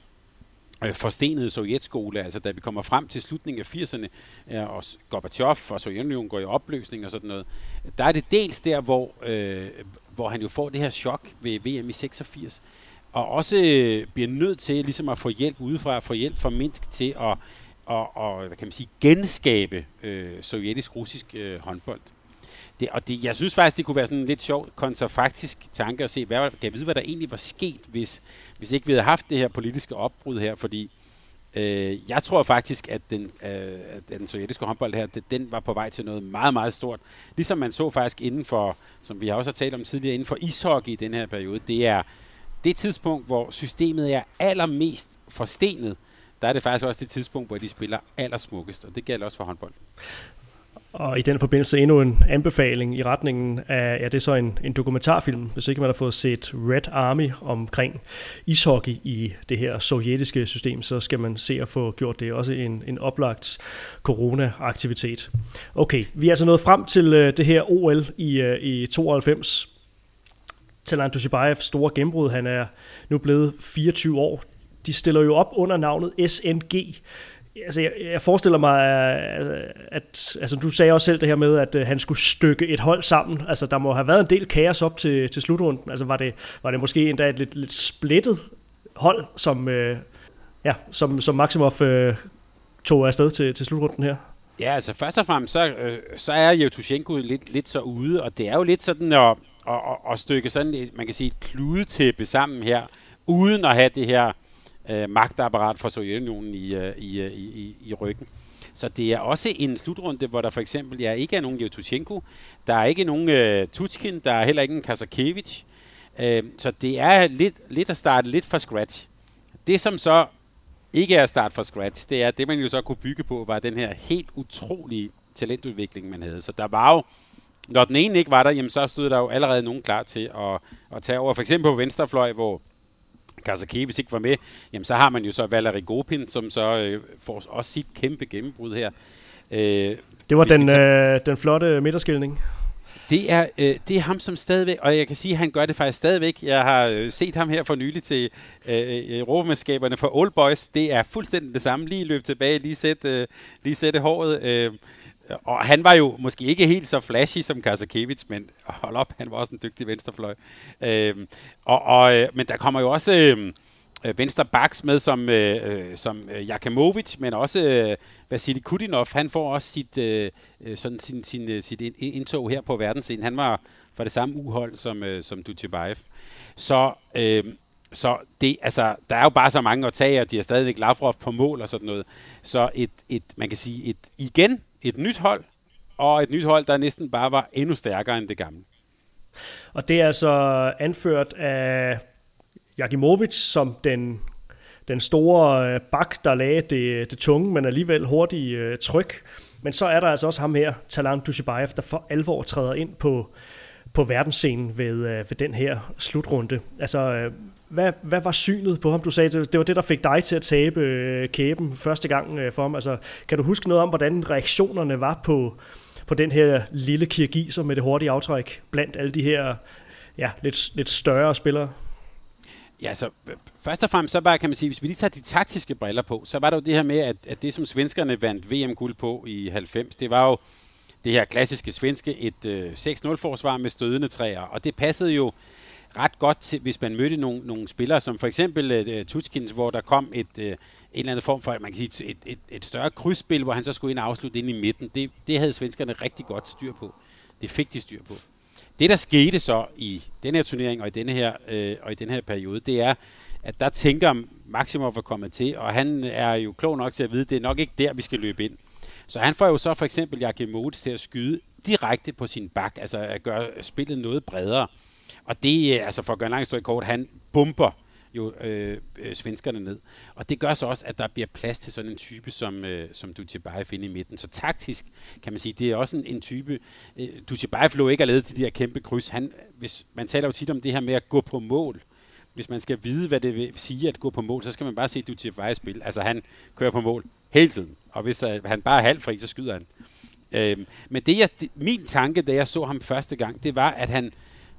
Øh, forstenede sovjetskole, altså da vi kommer frem til slutningen af 80'erne, og Gorbachev og Sovjetunionen går i opløsning og sådan noget, der er det dels der, hvor, øh, hvor han jo får det her chok ved VM i 86, og også øh, bliver nødt til ligesom at få hjælp udefra, få hjælp fra Minsk til at og, og hvad kan man sige, genskabe øh, sovjetisk-russisk øh, håndbold. Det, og det, jeg synes faktisk, det kunne være sådan en lidt sjov kontrafaktisk tanke at se, hvad, kan jeg vide, hvad der egentlig var sket, hvis, hvis ikke vi havde haft det her politiske opbrud her, fordi øh, jeg tror faktisk, at den, øh, at den sovjetiske håndbold her, det, den var på vej til noget meget, meget stort. Ligesom man så faktisk inden for, som vi har også talt om tidligere, inden for ishockey i den her periode, det er det tidspunkt, hvor systemet er allermest forstenet, der er det faktisk også det tidspunkt, hvor de spiller allersmukkest, og det gælder også for håndbold. Og i den forbindelse endnu en anbefaling i retningen af, ja, det er så en, en dokumentarfilm, hvis ikke man har fået set Red Army omkring ishockey i det her sovjetiske system, så skal man se at få gjort det. Også en, en oplagt corona-aktivitet. Okay, vi er altså nået frem til øh, det her OL i, øh, i 92. Talan Dushibayev store gennembrud, han er nu blevet 24 år. De stiller jo op under navnet SNG, altså, jeg, jeg forestiller mig, at, altså, du sagde også selv det her med, at øh, han skulle stykke et hold sammen. Altså, der må have været en del kaos op til, til slutrunden. Altså, var det, var det måske endda et lidt, lidt splittet hold, som, øh, ja, som, som Maximov øh, tog afsted til, til slutrunden her? Ja, altså først og fremmest, så, øh, så er Jevtushenko lidt, lidt så ude, og det er jo lidt sådan at, at, at, at stykke sådan et, man kan sige, et kludetæppe sammen her, uden at have det her øh, magtapparat fra Sovjetunionen i, øh, i, øh, i, i, i ryggen. Så det er også en slutrunde, hvor der for eksempel ja, ikke er nogen Jevtushenko, der er ikke nogen øh, Tutskin, der er heller ikke en Kasakevich. Øh, så det er lidt, lidt at starte lidt fra scratch. Det som så ikke er at starte fra scratch, det er det, man jo så kunne bygge på, var den her helt utrolige talentudvikling, man havde. Så der var jo, når den ene ikke var der, jamen så stod der jo allerede nogen klar til at, at tage over. For eksempel på venstrefløj, hvor Kasakevich ikke var med, jamen så har man jo så Valeri Gopin, som så øh, får også sit kæmpe gennembrud her. Øh, det var den, tager... øh, den flotte midterskilning. Det er, øh, det er ham, som stadigvæk, og jeg kan sige, at han gør det faktisk stadigvæk. Jeg har øh, set ham her for nylig til øh, Europamesterskaberne for Old Boys. Det er fuldstændig det samme. Lige løb tilbage, lige sætte, øh, lige sætte håret. Øh, Øh, og han var jo måske ikke helt så flashy som Kasakevich, men hold op, han var også en dygtig venstrefløj. Øhm, og, og, øh, men der kommer jo også øhm, øh, venstre backs med som, øh, som Jakimovic, men også øh, Vasily Kudinov. Han får også sit, øh, sådan sin, sin, sit indtog her på verdensscenen. Han var for det samme uhold som, øh, som Dutjebaev. Så... Øh, så det, altså, der er jo bare så mange at tage, og de har stadigvæk Lavrov på mål og sådan noget. Så et, et, man kan sige, et, igen et nyt hold, og et nyt hold, der næsten bare var endnu stærkere end det gamle. Og det er altså anført af Jakimovic som den, den store øh, bak, der lagde det, det tunge, men alligevel hurtige øh, tryk. Men så er der altså også ham her, Talan Dushibayev, der for alvor træder ind på, på verdensscenen ved, øh, ved den her slutrunde. Altså, øh, hvad, hvad var synet på ham? Du sagde, det, det var det, der fik dig til at tabe øh, kæben første gang øh, for ham. Altså, kan du huske noget om, hvordan reaktionerne var på, på den her lille kirgiser med det hurtige aftræk blandt alle de her ja, lidt, lidt større spillere? Ja, så øh, først og fremmest, så bare kan man sige, hvis vi lige tager de taktiske briller på, så var der jo det her med, at, at det som svenskerne vandt VM-guld på i 90, det var jo det her klassiske svenske, et øh, 6-0-forsvar med stødende træer, og det passede jo ret godt til, hvis man mødte nogle, nogle spillere, som for eksempel øh, øh, Tutskins, hvor der kom et, øh, en eller anden form for, man kan sige, et, et, et større krydsspil, hvor han så skulle ind og afslutte ind i midten. Det, det havde svenskerne rigtig godt styr på. Det fik de styr på. Det, der skete så i den her turnering og i denne her, øh, og i den her periode, det er, at der tænker Maximov at komme til, og han er jo klog nok til at vide, at det er nok ikke der, vi skal løbe ind. Så han får jo så for eksempel Jakob Modes til at skyde direkte på sin bak, altså at gøre spillet noget bredere. Og det, øh, altså for at gøre en lang historie kort, han bomber jo øh, øh, svenskerne ned. Og det gør så også, at der bliver plads til sådan en type, som, øh, som Dutjebaev inde i midten. Så taktisk kan man sige, det er også en, en type, øh, Dutjebaev lå ikke at lede til de her kæmpe kryds. Han, hvis, man taler jo tit om det her med at gå på mål hvis man skal vide, hvad det vil sige at gå på mål, så skal man bare se Dutjebaev spil. Altså han kører på mål hele tiden, og hvis øh, han bare er halvfri, så skyder han. Øhm, men det, jeg, det, min tanke, da jeg så ham første gang, det var, at han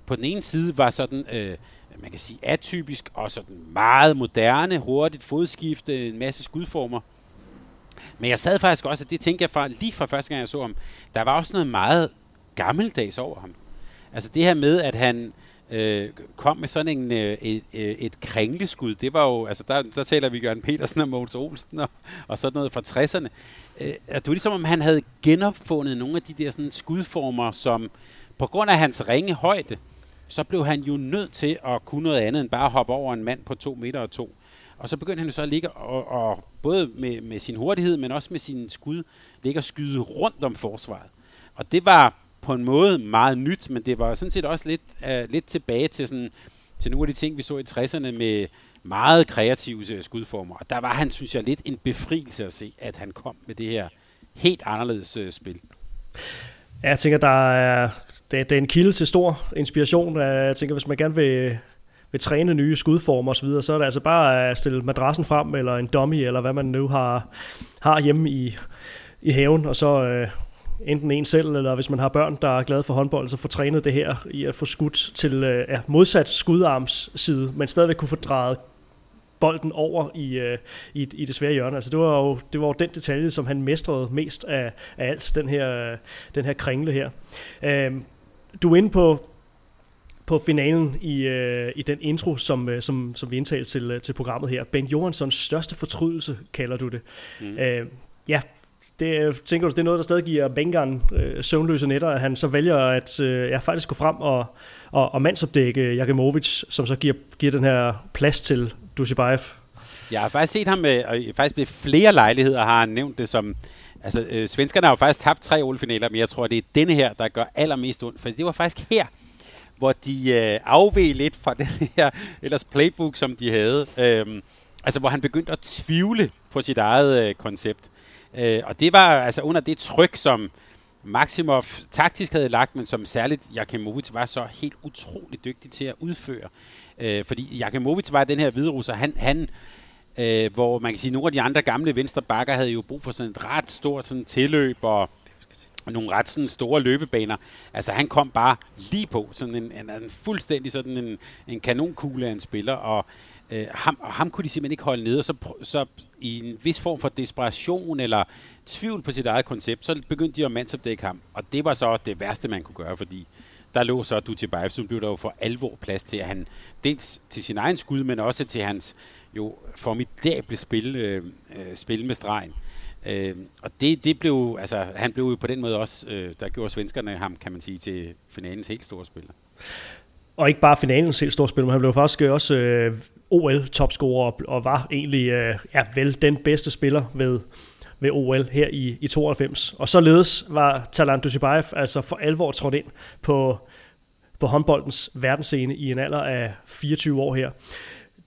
på den ene side var sådan, øh, man kan sige atypisk og sådan meget moderne, hurtigt fodskifte, en masse skudformer. Men jeg sad faktisk også, og det tænkte jeg fra, lige fra første gang, jeg så ham, der var også noget meget gammeldags over ham. Altså det her med, at han øh, kom med sådan en, øh, et, øh, et kringleskud, det var jo, altså der, der taler vi Jørgen Petersen og Mogens Olsen og, og sådan noget fra 60'erne. Øh, det var ligesom, om han havde genopfundet nogle af de der sådan skudformer, som på grund af hans ringe højde, så blev han jo nødt til at kunne noget andet end bare hoppe over en mand på to meter og to. Og så begyndte han jo så at ligge, og, og både med, med sin hurtighed, men også med sin skud, ligge og skyde rundt om forsvaret. Og det var på en måde meget nyt, men det var sådan set også lidt, uh, lidt tilbage til, sådan, til nogle af de ting, vi så i 60'erne med meget kreative øh, skudformer. Og der var han, synes jeg, lidt en befrielse at se, at han kom med det her helt anderledes uh, spil. Ja, jeg tænker, der er, det, det er en kilde til stor inspiration. Jeg tænker, hvis man gerne vil, vil træne nye skudformer osv., så, så er det altså bare at stille madrassen frem, eller en dummy, eller hvad man nu har, har hjemme i, i haven, og så øh, enten en selv, eller hvis man har børn, der er glade for håndbold, så få trænet det her i at få skudt til øh, ja, modsat skudarms side, men stadigvæk kunne få drejet bolden over i, øh, i, i det svære hjørne. Altså det var jo det var jo den detalje, som han mestrede mest af, af alt, den her, den her kringle her. Øh, du er inde på, på finalen i, øh, i den intro, som, øh, som, som vi indtalte til, øh, til programmet her. Ben Johanssons største fortrydelse, kalder du det. Mm. Øh, ja, det, øh, tænker du, det er noget, der stadig giver Bengaren øh, søvnløse nætter, at han så vælger at øh, ja, faktisk gå frem og, og, og mandsopdække Jakimovic, som så giver, giver den her plads til Dushibayev? Jeg har faktisk set ham med, og faktisk ved flere lejligheder har han nævnt det som, altså øh, svenskerne har jo faktisk tabt tre OL-finaler, men jeg tror, det er denne her, der gør allermest ondt, for det var faktisk her, hvor de øh, afveg lidt fra den her ellers playbook, som de havde. Øh, altså, hvor han begyndte at tvivle på sit eget øh, koncept. Øh, og det var altså under det tryk, som Maximov taktisk havde lagt, men som særligt Jakimovic var så helt utrolig dygtig til at udføre. Øh, fordi Jakimovic var den her hviderusser, han, han øh, hvor man kan sige, at nogle af de andre gamle venstre bakker havde jo brug for sådan et ret stort sådan tilløb og nogle ret sådan store løbebaner. Altså han kom bare lige på, sådan en, en, en fuldstændig sådan en, en kanonkugle af en spiller, og øh, ham, og ham kunne de simpelthen ikke holde nede, og så, så i en vis form for desperation eller tvivl på sit eget koncept, så begyndte de at mandsopdække ham, og det var så det værste, man kunne gøre, fordi der lå så Dutjebaev, som blev der jo for alvor plads til, at han dels til sin egen skud, men også til hans jo formidable spil, øh, øh, spil med stregen. Øh, og det, det blev, altså, han blev jo på den måde også, øh, der gjorde svenskerne ham, kan man sige, til finalens helt store spiller. Og ikke bare finalens helt store spiller, men han blev faktisk også øh, OL-topscorer og, og var egentlig øh, ja, vel den bedste spiller ved, ved OL her i, i 92. Og således var Talant Dushibayev altså for alvor trådt ind på, på håndboldens verdensscene i en alder af 24 år her.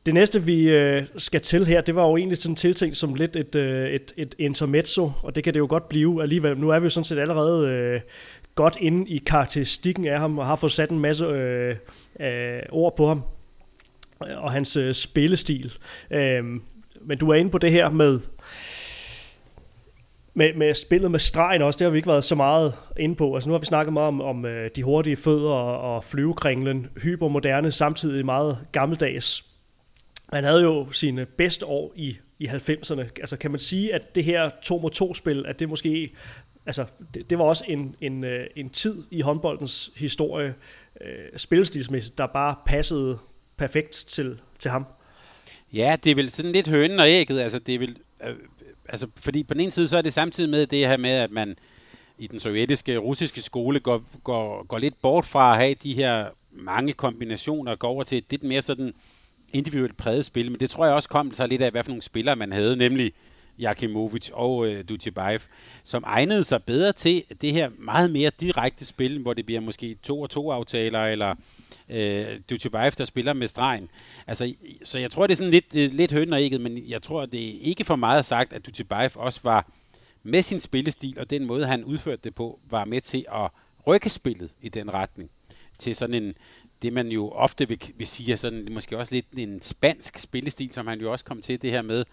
Det næste, vi øh, skal til her, det var jo egentlig sådan tiltænkt som lidt et, øh, et, et intermezzo, og det kan det jo godt blive alligevel. Nu er vi jo sådan set allerede øh, godt inde i karakteristikken af ham, og har fået sat en masse øh, øh, ord på ham, og hans øh, spillestil. Øh, men du er inde på det her med, med, med spillet med stregen også, det har vi ikke været så meget inde på. Altså nu har vi snakket meget om, om øh, de hurtige fødder og, og flyvekringlen, hypermoderne, samtidig meget gammeldags. Han havde jo sine bedste år i, i 90'erne. Altså kan man sige, at det her 2 mod 2 spil, at det måske, altså det, det var også en, en, øh, en tid i håndboldens historie, øh, spilstilsmæssigt, der bare passede perfekt til, til ham. Ja, det er vel sådan lidt hønen og ægget. Altså, det er vel, øh, altså, fordi på den ene side, så er det samtidig med det her med, at man i den sovjetiske, russiske skole går, går, går lidt bort fra at have de her mange kombinationer og går over til et lidt mere sådan individuelt præget spil, men det tror jeg også kom så lidt af, hvad for nogle spillere man havde, nemlig Jakimovic og øh, Dutjebaev, som egnede sig bedre til det her meget mere direkte spil, hvor det bliver måske to og to aftaler, eller øh, Dutjebaev, der spiller med stregen. Altså, så jeg tror, det er sådan lidt, øh, lidt høn og ægget, men jeg tror, det er ikke for meget sagt, at Dutjebaev også var med sin spillestil, og den måde, han udførte det på, var med til at rykke spillet i den retning. til sådan en, det man jo ofte vil, vil sige er sådan, måske også lidt en spansk spillestil, som han jo også kom til, det her med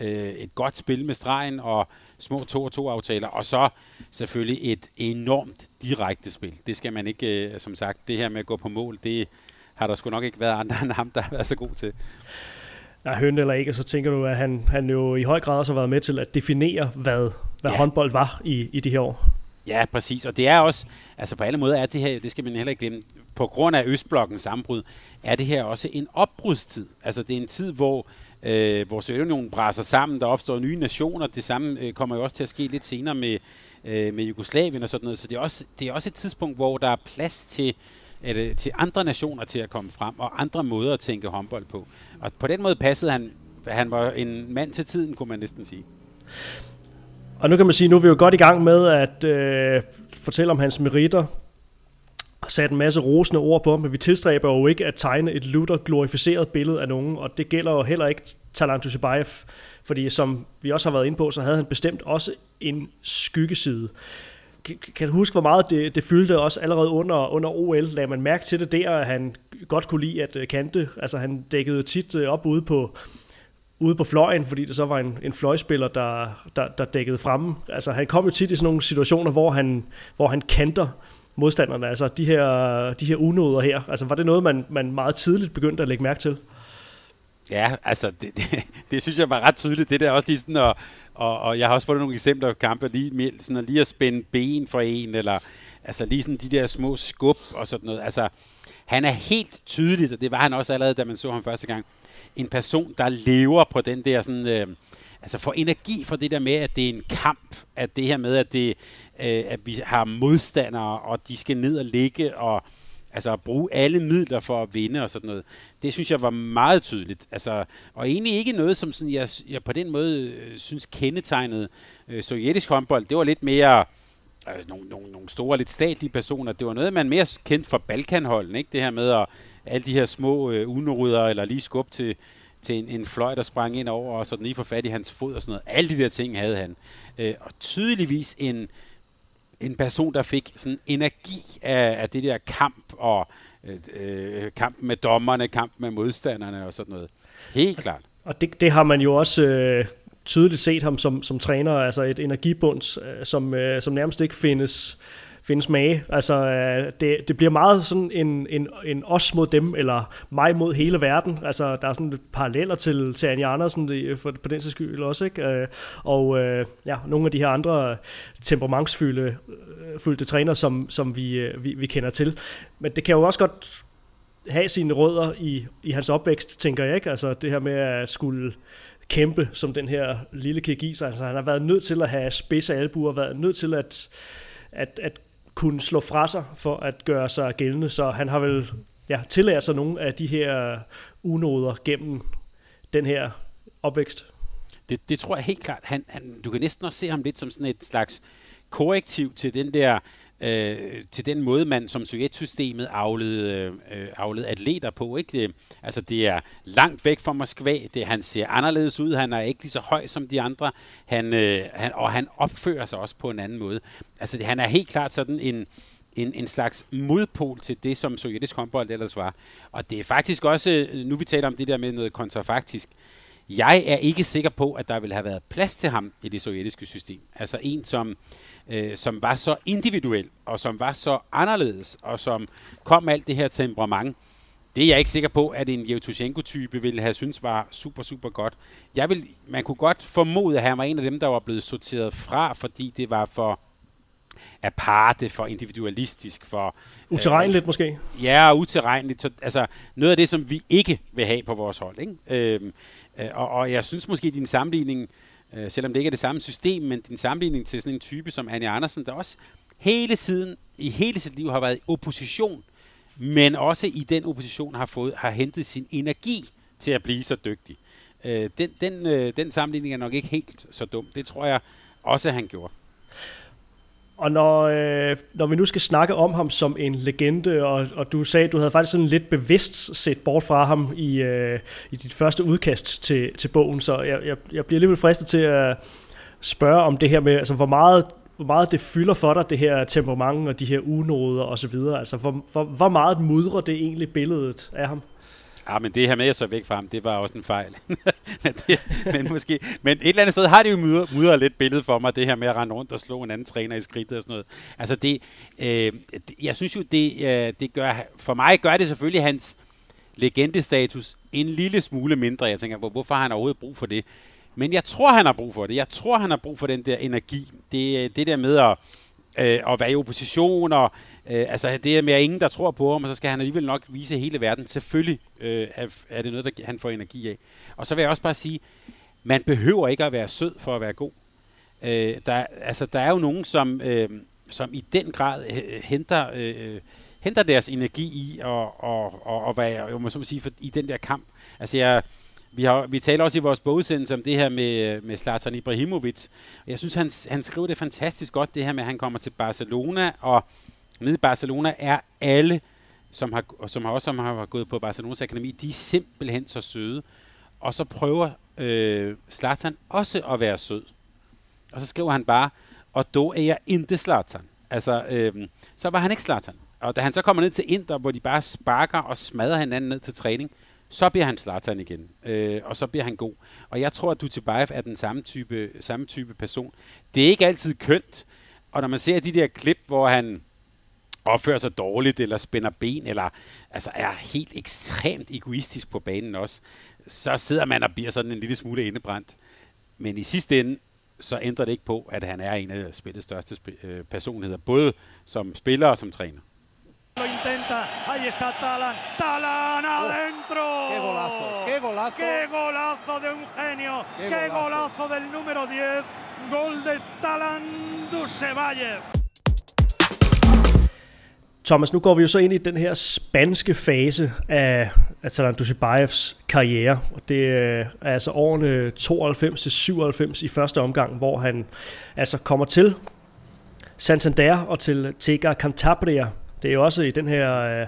øh, et godt spil med stregen og små 2-2-aftaler, og så selvfølgelig et enormt direkte spil. Det skal man ikke, øh, som sagt, det her med at gå på mål, det har der sgu nok ikke været andre end ham, der har været så god til. Ja, høn eller ikke, så tænker du, at han, han jo i høj grad også har været med til at definere, hvad, hvad ja. håndbold var i, i de her år. Ja, præcis. Og det er også, altså på alle måder er det her, det skal man heller ikke glemme, på grund af Østblokkens sammenbrud, er det her også en opbrudstid. Altså det er en tid, hvor øh, hvor Sovjetunionen brænder sammen, der opstår nye nationer. Det samme øh, kommer jo også til at ske lidt senere med, øh, med Jugoslavien og sådan noget. Så det er, også, det er også et tidspunkt, hvor der er plads til, eller, til andre nationer til at komme frem, og andre måder at tænke håndbold på. Og på den måde passede han, han var en mand til tiden, kunne man næsten sige. Og nu kan man sige, nu er vi jo godt i gang med at øh, fortælle om hans meritter og sat en masse rosende ord på, men vi tilstræber jo ikke at tegne et Luther glorificeret billede af nogen, og det gælder jo heller ikke Talant Tusibayev, fordi som vi også har været inde på, så havde han bestemt også en skyggeside. Kan du huske, hvor meget det, det fyldte også allerede under, under OL? Lagde man mærke til det der, at han godt kunne lide at øh, kante? Altså han dækkede tit øh, op ude på, ude på fløjen, fordi det så var en, en fløjspiller, der, der, der dækkede fremme. Altså han kom jo tit i sådan nogle situationer, hvor han, hvor han kanter modstanderne, altså de her, de her unoder her? Altså var det noget, man, man meget tidligt begyndte at lægge mærke til? Ja, altså det, det, det synes jeg var ret tydeligt. Det der også lige sådan, og, og, og jeg har også fået nogle eksempler på kampe, lige, sådan at lige at spænde ben for en, eller altså lige sådan de der små skub og sådan noget. Altså, han er helt tydeligt, og det var han også allerede, da man så ham første gang, en person, der lever på den der sådan, øh, altså får energi fra det der med, at det er en kamp, at det her med, at, det, øh, at vi har modstandere, og de skal ned og ligge, og altså at bruge alle midler for at vinde og sådan noget. Det synes jeg var meget tydeligt. Altså, og egentlig ikke noget, som sådan, jeg, jeg på den måde øh, synes kendetegnede øh, sovjetisk håndbold. Det var lidt mere øh, nogle, nogle, nogle store, lidt statlige personer. Det var noget, man mere kendt fra Balkanholden, ikke? Det her med at alle de her små øh, unoryder, eller lige skub til, til en, en fløj, der sprang ind over, og så den lige få fat i hans fod og sådan noget. Alle de der ting havde han. Øh, og tydeligvis en, en person, der fik sådan energi af, af det der kamp, og øh, øh kampen med dommerne, kampen med modstanderne og sådan noget. Helt klart. Og det, det har man jo også øh, tydeligt set ham som, som træner, altså et energibunds, øh, som, øh, som nærmest ikke findes findes mage. Altså, øh, det, det bliver meget sådan en, en, en os mod dem, eller mig mod hele verden. Altså, der er sådan paralleller til, til Anja Andersen for, på den skyld også, ikke? Og ja, nogle af de her andre temperamentsfyldte fyldte træner, som, som vi, vi, vi kender til. Men det kan jo også godt have sine rødder i, i hans opvækst, tænker jeg ikke. Altså det her med at skulle kæmpe som den her lille kirgiser. Altså han har været nødt til at have spidse albuer, været nødt til at, at, at kunne slå fra sig for at gøre sig gældende, så han har vel ja, tillært sig nogle af de her øh, unoder gennem den her opvækst. Det, det tror jeg helt klart. Han, han, du kan næsten også se ham lidt som sådan et slags korrektiv til den der øh, til den måde, man som sovjetsystemet avlede, øh, avlede atleter på. Ikke? Det, altså, det er langt væk fra Moskva. Det, han ser anderledes ud. Han er ikke lige så høj som de andre. Han, øh, han, og han opfører sig også på en anden måde. Altså, det, han er helt klart sådan en, en, en slags modpol til det, som sovjetisk håndbold ellers var. Og det er faktisk også, øh, nu vi taler om det der med noget kontrafaktisk, jeg er ikke sikker på, at der ville have været plads til ham i det sovjetiske system. Altså en, som, øh, som var så individuel, og som var så anderledes, og som kom med alt det her temperament. Det er jeg ikke sikker på, at en Jevtushenko-type ville have synes var super, super godt. Jeg vil, man kunne godt formode, at han var en af dem, der var blevet sorteret fra, fordi det var for aparte, for individualistisk, for... Uterrenligt øh, måske? Ja, uterrenligt. Så, altså, noget af det, som vi ikke vil have på vores hold. Ikke? Øh, øh, og, og jeg synes måske, din sammenligning, øh, selvom det ikke er det samme system, men din sammenligning til sådan en type som Anja Andersen, der også hele tiden, i hele sit liv har været i opposition, men også i den opposition har, fået, har hentet sin energi til at blive så dygtig. Øh, den, den, øh, den sammenligning er nok ikke helt så dum. Det tror jeg også, han gjorde. Og når, øh, når vi nu skal snakke om ham som en legende, og, og du sagde, at du havde faktisk sådan lidt bevidst set bort fra ham i, øh, i dit første udkast til, til bogen, så jeg, jeg, jeg bliver lidt fristet til at spørge om det her med, altså hvor meget hvor meget det fylder for dig, det her temperament og de her unoder og så videre. Altså, hvor, hvor, hvor meget mudrer det egentlig billedet af ham? Ja, men det her med at så væk fra ham, det var også en fejl. men, det, men, måske, men et eller andet sted har det jo mudret, mudret lidt billedet for mig, det her med at rende rundt og slå en anden træner i skridtet og sådan noget. Altså det, øh, jeg synes jo, det, øh, det gør, for mig gør det selvfølgelig hans legendestatus en lille smule mindre. Jeg tænker, hvorfor har han overhovedet brug for det? Men jeg tror, han har brug for det. Jeg tror, han har brug for den der energi. Det, øh, det der med at, øh, og være i opposition, og øh, altså det er mere ingen, der tror på ham, og så skal han alligevel nok vise hele verden. Selvfølgelig øh, er, det noget, der han får energi af. Og så vil jeg også bare sige, man behøver ikke at være sød for at være god. Øh, der, altså, der er jo nogen, som, øh, som i den grad henter... Øh, henter deres energi i og, og, og, og være, jeg må så sige, for, i den der kamp. Altså jeg, vi, har, vi taler også i vores bogudsendelse om det her med, med Zlatan Ibrahimovic. Jeg synes, han, han skriver det fantastisk godt, det her med, at han kommer til Barcelona, og nede i Barcelona er alle, som har, som har også som har gået på Barcelonas akademi, de er simpelthen så søde. Og så prøver øh, Zlatan også at være sød. Og så skriver han bare, og då er jeg ikke Zlatan. Altså, øh, så var han ikke Zlatan. Og da han så kommer ned til Inter, hvor de bare sparker og smadrer hinanden ned til træning, så bliver han Zlatan igen, øh, og så bliver han god. Og jeg tror, at Dutjebaev er den samme type, samme type person. Det er ikke altid kønt, og når man ser de der klip, hvor han opfører sig dårligt, eller spænder ben, eller altså er helt ekstremt egoistisk på banen også, så sidder man og bliver sådan en lille smule indebrændt. Men i sidste ende, så ændrer det ikke på, at han er en af spillets største sp- øh, personligheder, både som spiller og som træner. Lo intenta, ahí está Talan, Talan adentro. Oh, ¡Qué golazo! ¡Qué golazo! ¡Qué golazo de un genio! ¡Qué, ¡Qué golazo. golazo del número 10! Gol de Talan Dusevayev. Thomas, nu går vi jo så ind i den her spanske fase af Atalan Dusibajevs karriere, og det øh, er altså årene 92 til 97 i første omgang, hvor han altså kommer til Santander og til Tega Cantabria det er jo også i den her, øh,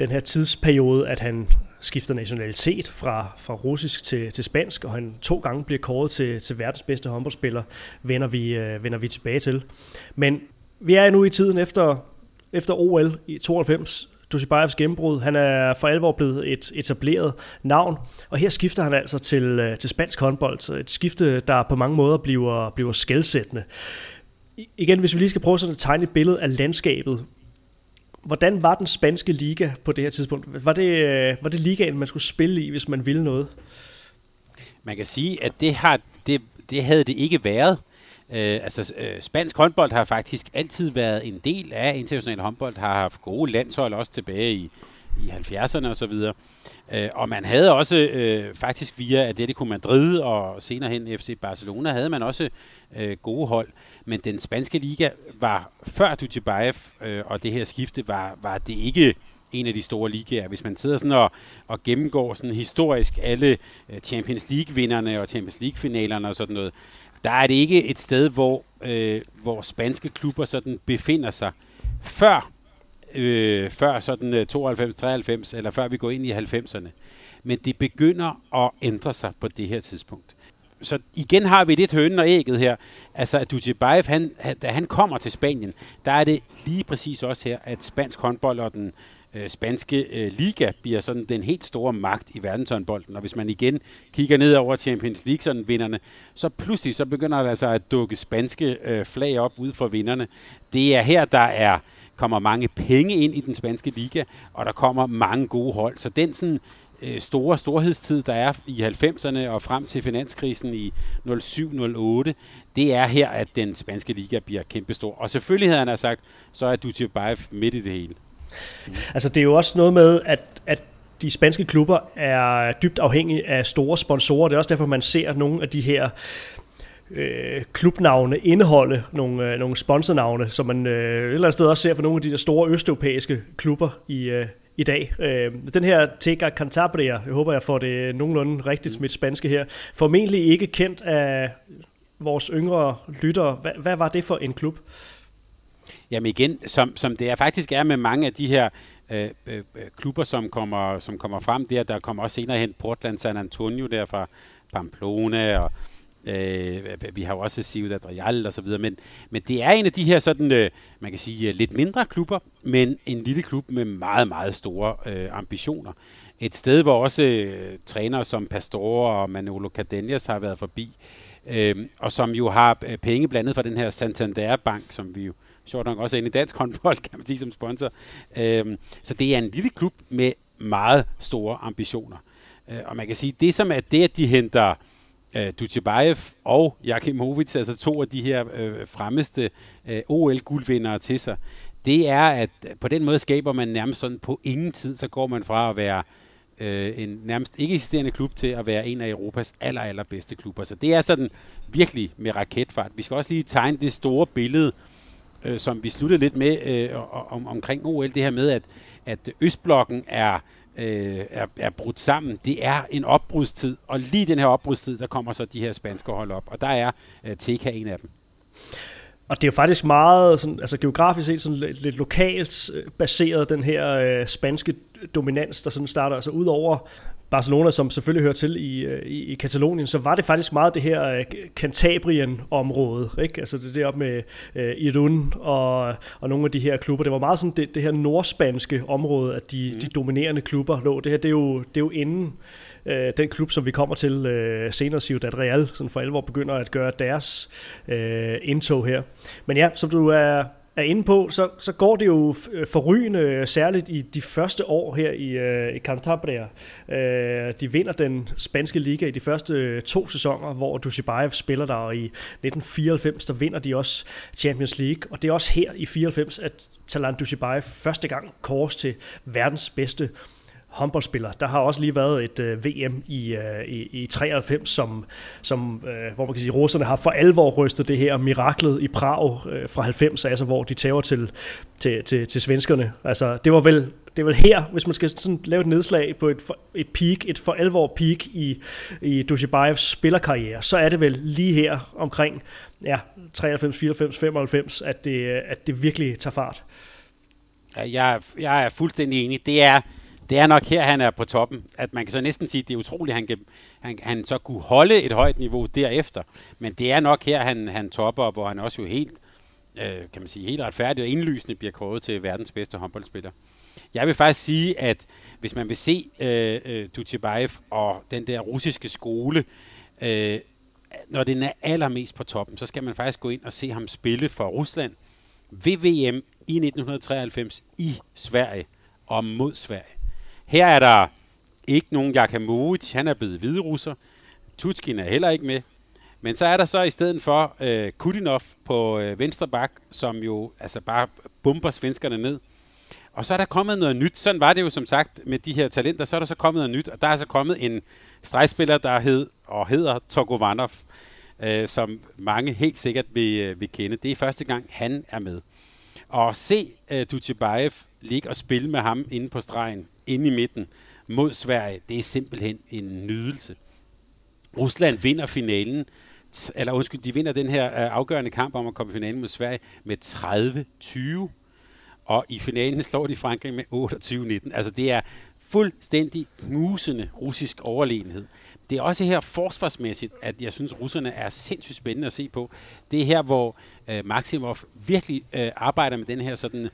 den her tidsperiode, at han skifter nationalitet fra, fra russisk til, til spansk, og han to gange bliver kåret til, til verdens bedste håndboldspiller, vender vi, øh, vender vi tilbage til. Men vi er nu i tiden efter, efter OL i 92, Dusibajevs gennembrud. Han er for alvor blevet et etableret navn, og her skifter han altså til, øh, til spansk håndbold. Så et skifte, der på mange måder bliver, bliver skældsættende. Igen, hvis vi lige skal prøve sådan at tegne et billede af landskabet Hvordan var den spanske liga på det her tidspunkt? Var det, øh, var det ligaen, man skulle spille i, hvis man ville noget? Man kan sige, at det, har, det, det havde det ikke været. Øh, altså, øh, spansk håndbold har faktisk altid været en del af international håndbold, har haft gode landshold også tilbage i, i 70'erne og så videre. Øh, og man havde også øh, faktisk via Atletico Madrid og senere hen FC Barcelona, havde man også øh, gode hold. Men den spanske liga var før Dutjebaev, øh, og det her skifte var, var det ikke en af de store ligaer. Hvis man sidder sådan og, og gennemgår sådan historisk alle øh, Champions League-vinderne og Champions League-finalerne og sådan noget, der er det ikke et sted, hvor, øh, hvor spanske klubber sådan befinder sig før øh, før sådan øh, 92-93, eller før vi går ind i 90'erne. Men det begynder at ændre sig på det her tidspunkt. Så igen har vi lidt hønen og ægget her. Altså, at Dutjebaev, han, da han kommer til Spanien, der er det lige præcis også her, at spansk håndbold og den øh, spanske øh, liga bliver sådan den helt store magt i verdenshåndbolden. Og hvis man igen kigger ned over Champions League sådan vinderne, så pludselig så begynder der altså at dukke spanske øh, flag op ud for vinderne. Det er her, der er kommer mange penge ind i den spanske liga, og der kommer mange gode hold. Så den sådan, øh, store storhedstid, der er i 90'erne og frem til finanskrisen i 07-08, det er her, at den spanske liga bliver kæmpestor. Og selvfølgelig havde han sagt, så er Dutjebaev midt i det hele. Mm. Altså det er jo også noget med, at, at de spanske klubber er dybt afhængige af store sponsorer. Det er også derfor, man ser nogle af de her øh, klubnavne indeholde nogle, øh, nogle sponsornavne, som man øh, et eller andet sted også ser for nogle af de der store østeuropæiske klubber i, øh, i dag. Øh, den her Tega Cantabria, jeg håber, jeg får det nogenlunde rigtigt mit spanske her, formentlig ikke kendt af vores yngre lyttere. Hvad, hvad var det for en klub? Jamen igen, som, som det er faktisk er med mange af de her øh, øh, øh klubber, som kommer, som kommer frem der, der kommer også senere hen Portland, San Antonio der fra Pamplona og Øh, vi har jo også Ciudad Real og så videre, men, men det er en af de her sådan, øh, man kan sige, øh, lidt mindre klubber, men en lille klub med meget, meget store øh, ambitioner. Et sted, hvor også øh, trænere som Pastore og Manolo Cardenas har været forbi, øh, og som jo har øh, penge blandet fra den her Santander Bank, som vi jo sjovt nok også er inde i dansk håndbold, kan man sige, som sponsor. Øh, så det er en lille klub med meget store ambitioner. Øh, og man kan sige, det som er det, at de henter øh, Dutjebaev og Jakimovic, altså to af de her øh, fremmeste øh, OL-guldvindere til sig, det er, at på den måde skaber man nærmest sådan på ingen tid, så går man fra at være øh, en nærmest ikke eksisterende klub til at være en af Europas aller, allerbedste klubber. Så det er sådan virkelig med raketfart. Vi skal også lige tegne det store billede, øh, som vi sluttede lidt med øh, om, omkring OL, det her med, at, at Østblokken er øh, er, er brudt sammen. Det er en opbrudstid, og lige den her opbrudstid, der kommer så de her spanske hold op, og der er øh, TK en af dem. Og det er jo faktisk meget, sådan, altså geografisk set, sådan lidt, lidt lokalt øh, baseret, den her øh, spanske dominans, der sådan starter, altså ud over Barcelona, som selvfølgelig hører til i, øh, i, i Katalonien, så var det faktisk meget det her uh, Cantabrien-område, ikke? Altså det deroppe med uh, Irun og, og nogle af de her klubber. Det var meget sådan det, det her nordspanske område, at de, mm. de dominerende klubber lå. Det her, det er jo, det er jo inden uh, den klub, som vi kommer til uh, senere, Ciudad Real, sådan for alvor begynder at gøre deres uh, indtog her. Men ja, som du er er inde på, så, så går det jo øh, forrygende, øh, særligt i de første år her i, øh, i Cantabria. Øh, de vinder den spanske liga i de første øh, to sæsoner, hvor Dushibayev spiller der, og i 1994, der vinder de også Champions League. Og det er også her i 94, at Talant Dushibayev første gang kors til verdens bedste håndboldspiller. Der har også lige været et øh, VM i, øh, i, i 93, som, som øh, hvor man kan sige, russerne har for alvor rystet det her miraklet i Prag øh, fra 90, altså hvor de tager til, til, til, til svenskerne. Altså, det var vel det er vel her, hvis man skal sådan lave et nedslag på et, et peak, et for alvor peak i, i Dushibayevs spillerkarriere, så er det vel lige her omkring ja, 93, 94, 95, at det, at det virkelig tager fart. Ja, jeg, jeg er fuldstændig enig. Det er, det er nok her, han er på toppen. At man kan så næsten sige, at det er utroligt, at han, kan, han, han så kunne holde et højt niveau derefter. Men det er nok her, han, han topper, hvor han også jo helt, øh, kan man sige, helt retfærdigt og indlysende bliver kåret til verdens bedste håndboldspiller. Jeg vil faktisk sige, at hvis man vil se øh, øh, Dutjebaev og den der russiske skole, øh, når den er allermest på toppen, så skal man faktisk gå ind og se ham spille for Rusland ved VM i 1993 i Sverige og mod Sverige. Her er der ikke nogen Jakamovic, han er blevet hviderusser. Tutskin er heller ikke med. Men så er der så i stedet for øh, Kudinov på øh, venstre bak, som jo altså bare bomber svenskerne ned. Og så er der kommet noget nyt. Sådan var det jo som sagt med de her talenter. Så er der så kommet noget nyt, og der er så kommet en stregspiller, der hed og hedder Togovanov, øh, som mange helt sikkert vil, øh, vil kende. Det er første gang, han er med. Og se øh, Dutjebaev ligge og spille med ham inde på stregen, inde i midten, mod Sverige, det er simpelthen en nydelse. Rusland vinder finalen, eller undskyld, de vinder den her uh, afgørende kamp om at komme i finalen mod Sverige med 30-20. Og i finalen slår de Frankrig med 28-19. Altså det er fuldstændig knusende russisk overlegenhed. Det er også her forsvarsmæssigt, at jeg synes, at russerne er sindssygt spændende at se på. Det er her, hvor øh, Maximov virkelig øh, arbejder med den her sådan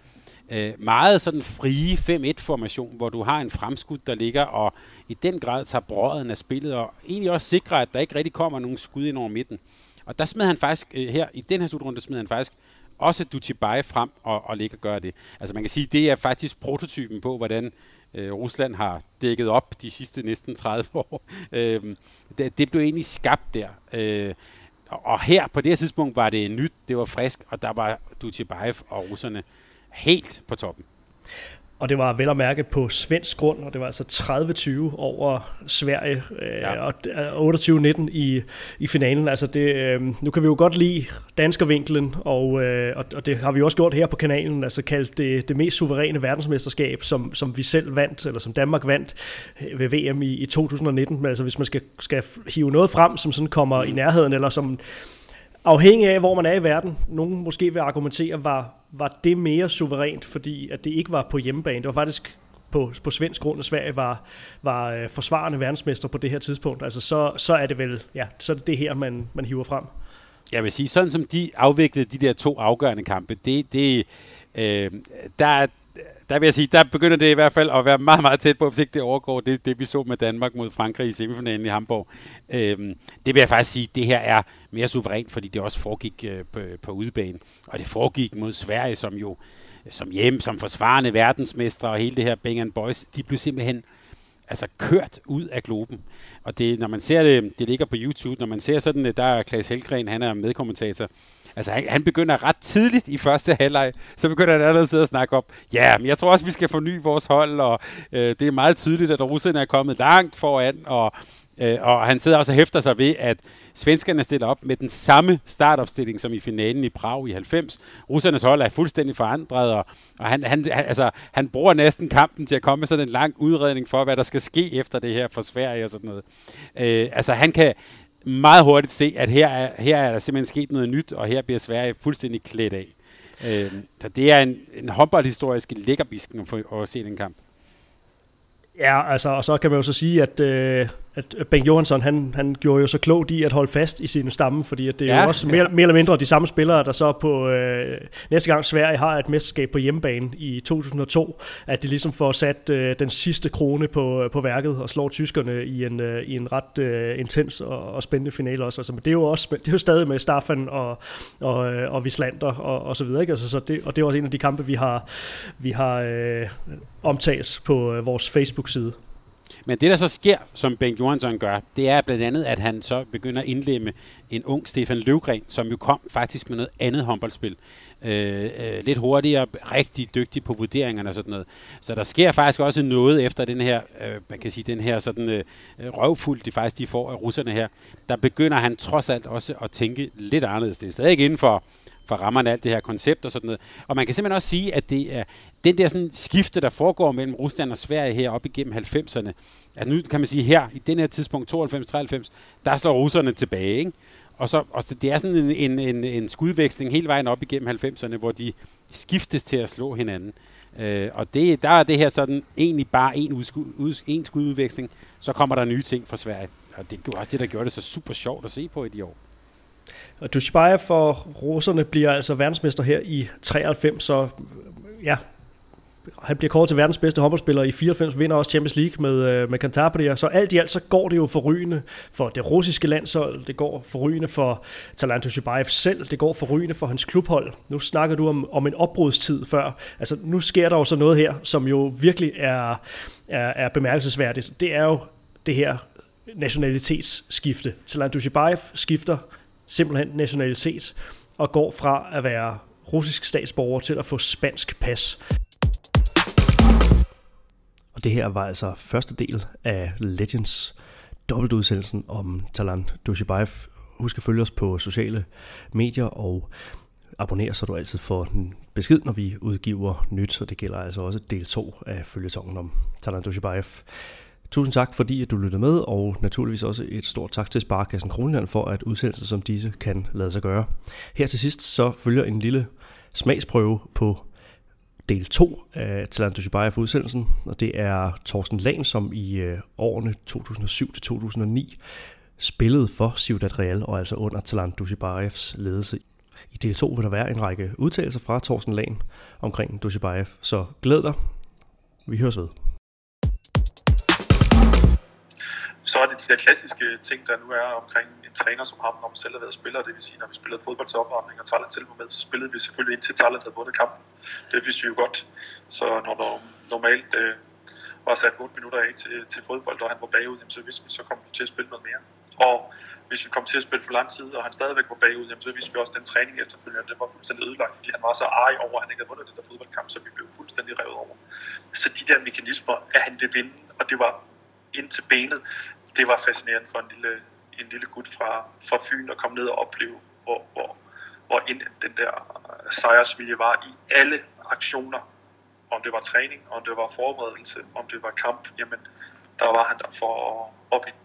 øh, meget sådan frie 5-1-formation, hvor du har en fremskud, der ligger og i den grad tager brøden af spillet, og egentlig også sikrer, at der ikke rigtig kommer nogen skud ind over midten. Og der smed han faktisk, øh, her i den her slutrunde, smed han faktisk også Dutibai frem og, og ligge og gøre det. Altså man kan sige, det er faktisk prototypen på, hvordan øh, Rusland har dækket op de sidste næsten 30 år. Øh, det, det blev egentlig skabt der. Øh, og her på det her tidspunkt var det nyt, det var frisk, og der var Dutjebaev og russerne helt på toppen. Og det var vel at mærke på svensk grund, og det var altså 30-20 over Sverige, øh, ja. og 28-19 i, i finalen. Altså det, øh, nu kan vi jo godt lide danskervinklen, og, øh, og det har vi også gjort her på kanalen, altså kaldt det, det mest suveræne verdensmesterskab, som, som vi selv vandt, eller som Danmark vandt ved VM i, i 2019. Men altså hvis man skal, skal hive noget frem, som sådan kommer mm. i nærheden, eller som afhængig af, hvor man er i verden, nogen måske vil argumentere, var, var det mere suverænt, fordi at det ikke var på hjemmebane. Det var faktisk på, på svensk grund, at Sverige var, var øh, forsvarende verdensmester på det her tidspunkt, altså så, så er det vel, ja, så er det det her, man, man hiver frem. Jeg vil sige, sådan som de afviklede de der to afgørende kampe, det, det, øh, der, der vil jeg sige, der begynder det i hvert fald at være meget, meget tæt på, hvis ikke det overgår det, det vi så med Danmark mod Frankrig i semifinalen i Hamburg. Øhm, det vil jeg faktisk sige, det her er mere suverænt, fordi det også foregik øh, på, på udebane. Og det foregik mod Sverige, som jo som hjem, som forsvarende verdensmestre og hele det her Bang Boys, de blev simpelthen altså kørt ud af globen. Og det, når man ser det, det ligger på YouTube, når man ser sådan, øh, der er Klaas Helgren, han er medkommentator, Altså, han, han begynder ret tidligt i første halvleg, så begynder han allerede at sidde og snakke op, ja, men jeg tror også, vi skal forny vores hold, og øh, det er meget tydeligt, at russerne er kommet langt foran, og Øh, og han sidder også og hæfter sig ved, at svenskerne stiller op med den samme startopstilling som i finalen i Prag i 90. Russernes hold er fuldstændig forandret, og, og han, han, han, altså, han bruger næsten kampen til at komme med sådan en lang udredning for, hvad der skal ske efter det her for Sverige og sådan noget. Øh, altså han kan, meget hurtigt se, at her er, her er der simpelthen sket noget nyt, og her bliver Sverige fuldstændig klædt af. Øh, så det er en, en håndboldhistorisk lækkerbisken at, at se den kamp. Ja, altså, og så kan man jo så sige, at øh, at Bengt Johansson, han, han gjorde jo så klogt i at holde fast i sine stamme, fordi at det er ja, jo også mere, ja. mere eller mindre de samme spillere, der så på øh, næste gang Sverige har et mesterskab på hjemmebane i 2002, at de ligesom får sat øh, den sidste krone på, på værket og slår tyskerne i en, øh, i en ret øh, intens og, og spændende finale også. Altså, men det er jo også det er jo stadig med Staffan og, og, øh, og Vislander og, og så videre. Ikke? Altså, så det, og det er også en af de kampe, vi har, vi har øh, omtalt på øh, vores Facebook-side. Men det, der så sker, som Bengt Johansson gør, det er blandt andet, at han så begynder at indlemme en ung Stefan Løvgren, som jo kom faktisk med noget andet håndboldspil. Øh, øh, lidt hurtigere, rigtig dygtig på vurderingerne og sådan noget. Så der sker faktisk også noget efter den her, øh, man kan sige, den her sådan øh, røvfuld, de faktisk de får af russerne her. Der begynder han trods alt også at tænke lidt anderledes. Det er stadig inden for for rammerne af alt det her koncept og sådan noget. Og man kan simpelthen også sige, at det er den der sådan skifte, der foregår mellem Rusland og Sverige her op igennem 90'erne. Altså nu kan man sige her, i den her tidspunkt, 92-93, der slår russerne tilbage, ikke? Og så, og så det er sådan en, en, en, en skudveksling hele vejen op igennem 90'erne, hvor de skiftes til at slå hinanden. Øh, og det, der er det her sådan egentlig bare en, udskud, ud, en skududveksling, så kommer der nye ting fra Sverige. Og det er også det, der gjorde det så super sjovt at se på i de år. Og Dushibayev for russerne bliver altså verdensmester her i 93, så ja, han bliver kåret til verdens bedste håndboldspiller i 94, vinder også Champions League med, øh, med Cantabria. Så alt i alt så går det jo forrygende for det russiske landshold, det går forrygende for Talant Dushibayev selv, det går forrygende for hans klubhold. Nu snakker du om, om en opbrudstid før. Altså nu sker der jo så noget her, som jo virkelig er, er, er bemærkelsesværdigt. Det er jo det her nationalitetsskifte. Talant Dushibayev skifter simpelthen nationalitet og går fra at være russisk statsborger til at få spansk pas. Og det her var altså første del af Legends dobbeltudsendelsen om Talan Dushibayev. Husk at følge os på sociale medier og abonner, så du altid får en besked, når vi udgiver nyt, og det gælder altså også del 2 af følgetongen om Talan Dushibayev. Tusind tak, fordi at du lyttede med, og naturligvis også et stort tak til Sparkassen Kronland for, at udsendelser som disse kan lade sig gøre. Her til sidst så følger en lille smagsprøve på del 2 af Talent Dushibayev for udsendelsen, og det er Torsten Lahn, som i øh, årene 2007-2009 spillede for Ciudad Real, og altså under Talent Dushibayevs ledelse. I del 2 vil der være en række udtalelser fra Torsten Lahn omkring Dushibayev, så glæd dig. Vi høres ved. Så er det de der klassiske ting, der nu er omkring en træner som ham, når man selv har været spiller. Det vil sige, når vi spillede fodbold til opvarmning, og Thailand selv var med, så spillede vi selvfølgelig indtil Thailand havde vundet kampen. Det vidste vi jo godt. Så når der normalt øh, var sat 8 minutter af til, til fodbold, og han var bagud, jamen, så vidste vi, så kom vi til at spille noget mere. Og hvis vi kom til at spille for lang tid, og han stadigvæk var bagud, jamen, så vidste vi også, at den træning efterfølgende, den var fuldstændig ødelagt, fordi han var så arg over, at han ikke havde vundet den der fodboldkamp, så vi blev fuldstændig revet over. Så de der mekanismer, at han vil vinde, og det var ind til benet, det var fascinerende for en lille, en lille gut fra, fra Fyn at komme ned og opleve, hvor, hvor, hvor ind den der sejrsvilje var i alle aktioner. Om det var træning, om det var forberedelse, om det var kamp, jamen der var han der for at, at vinde.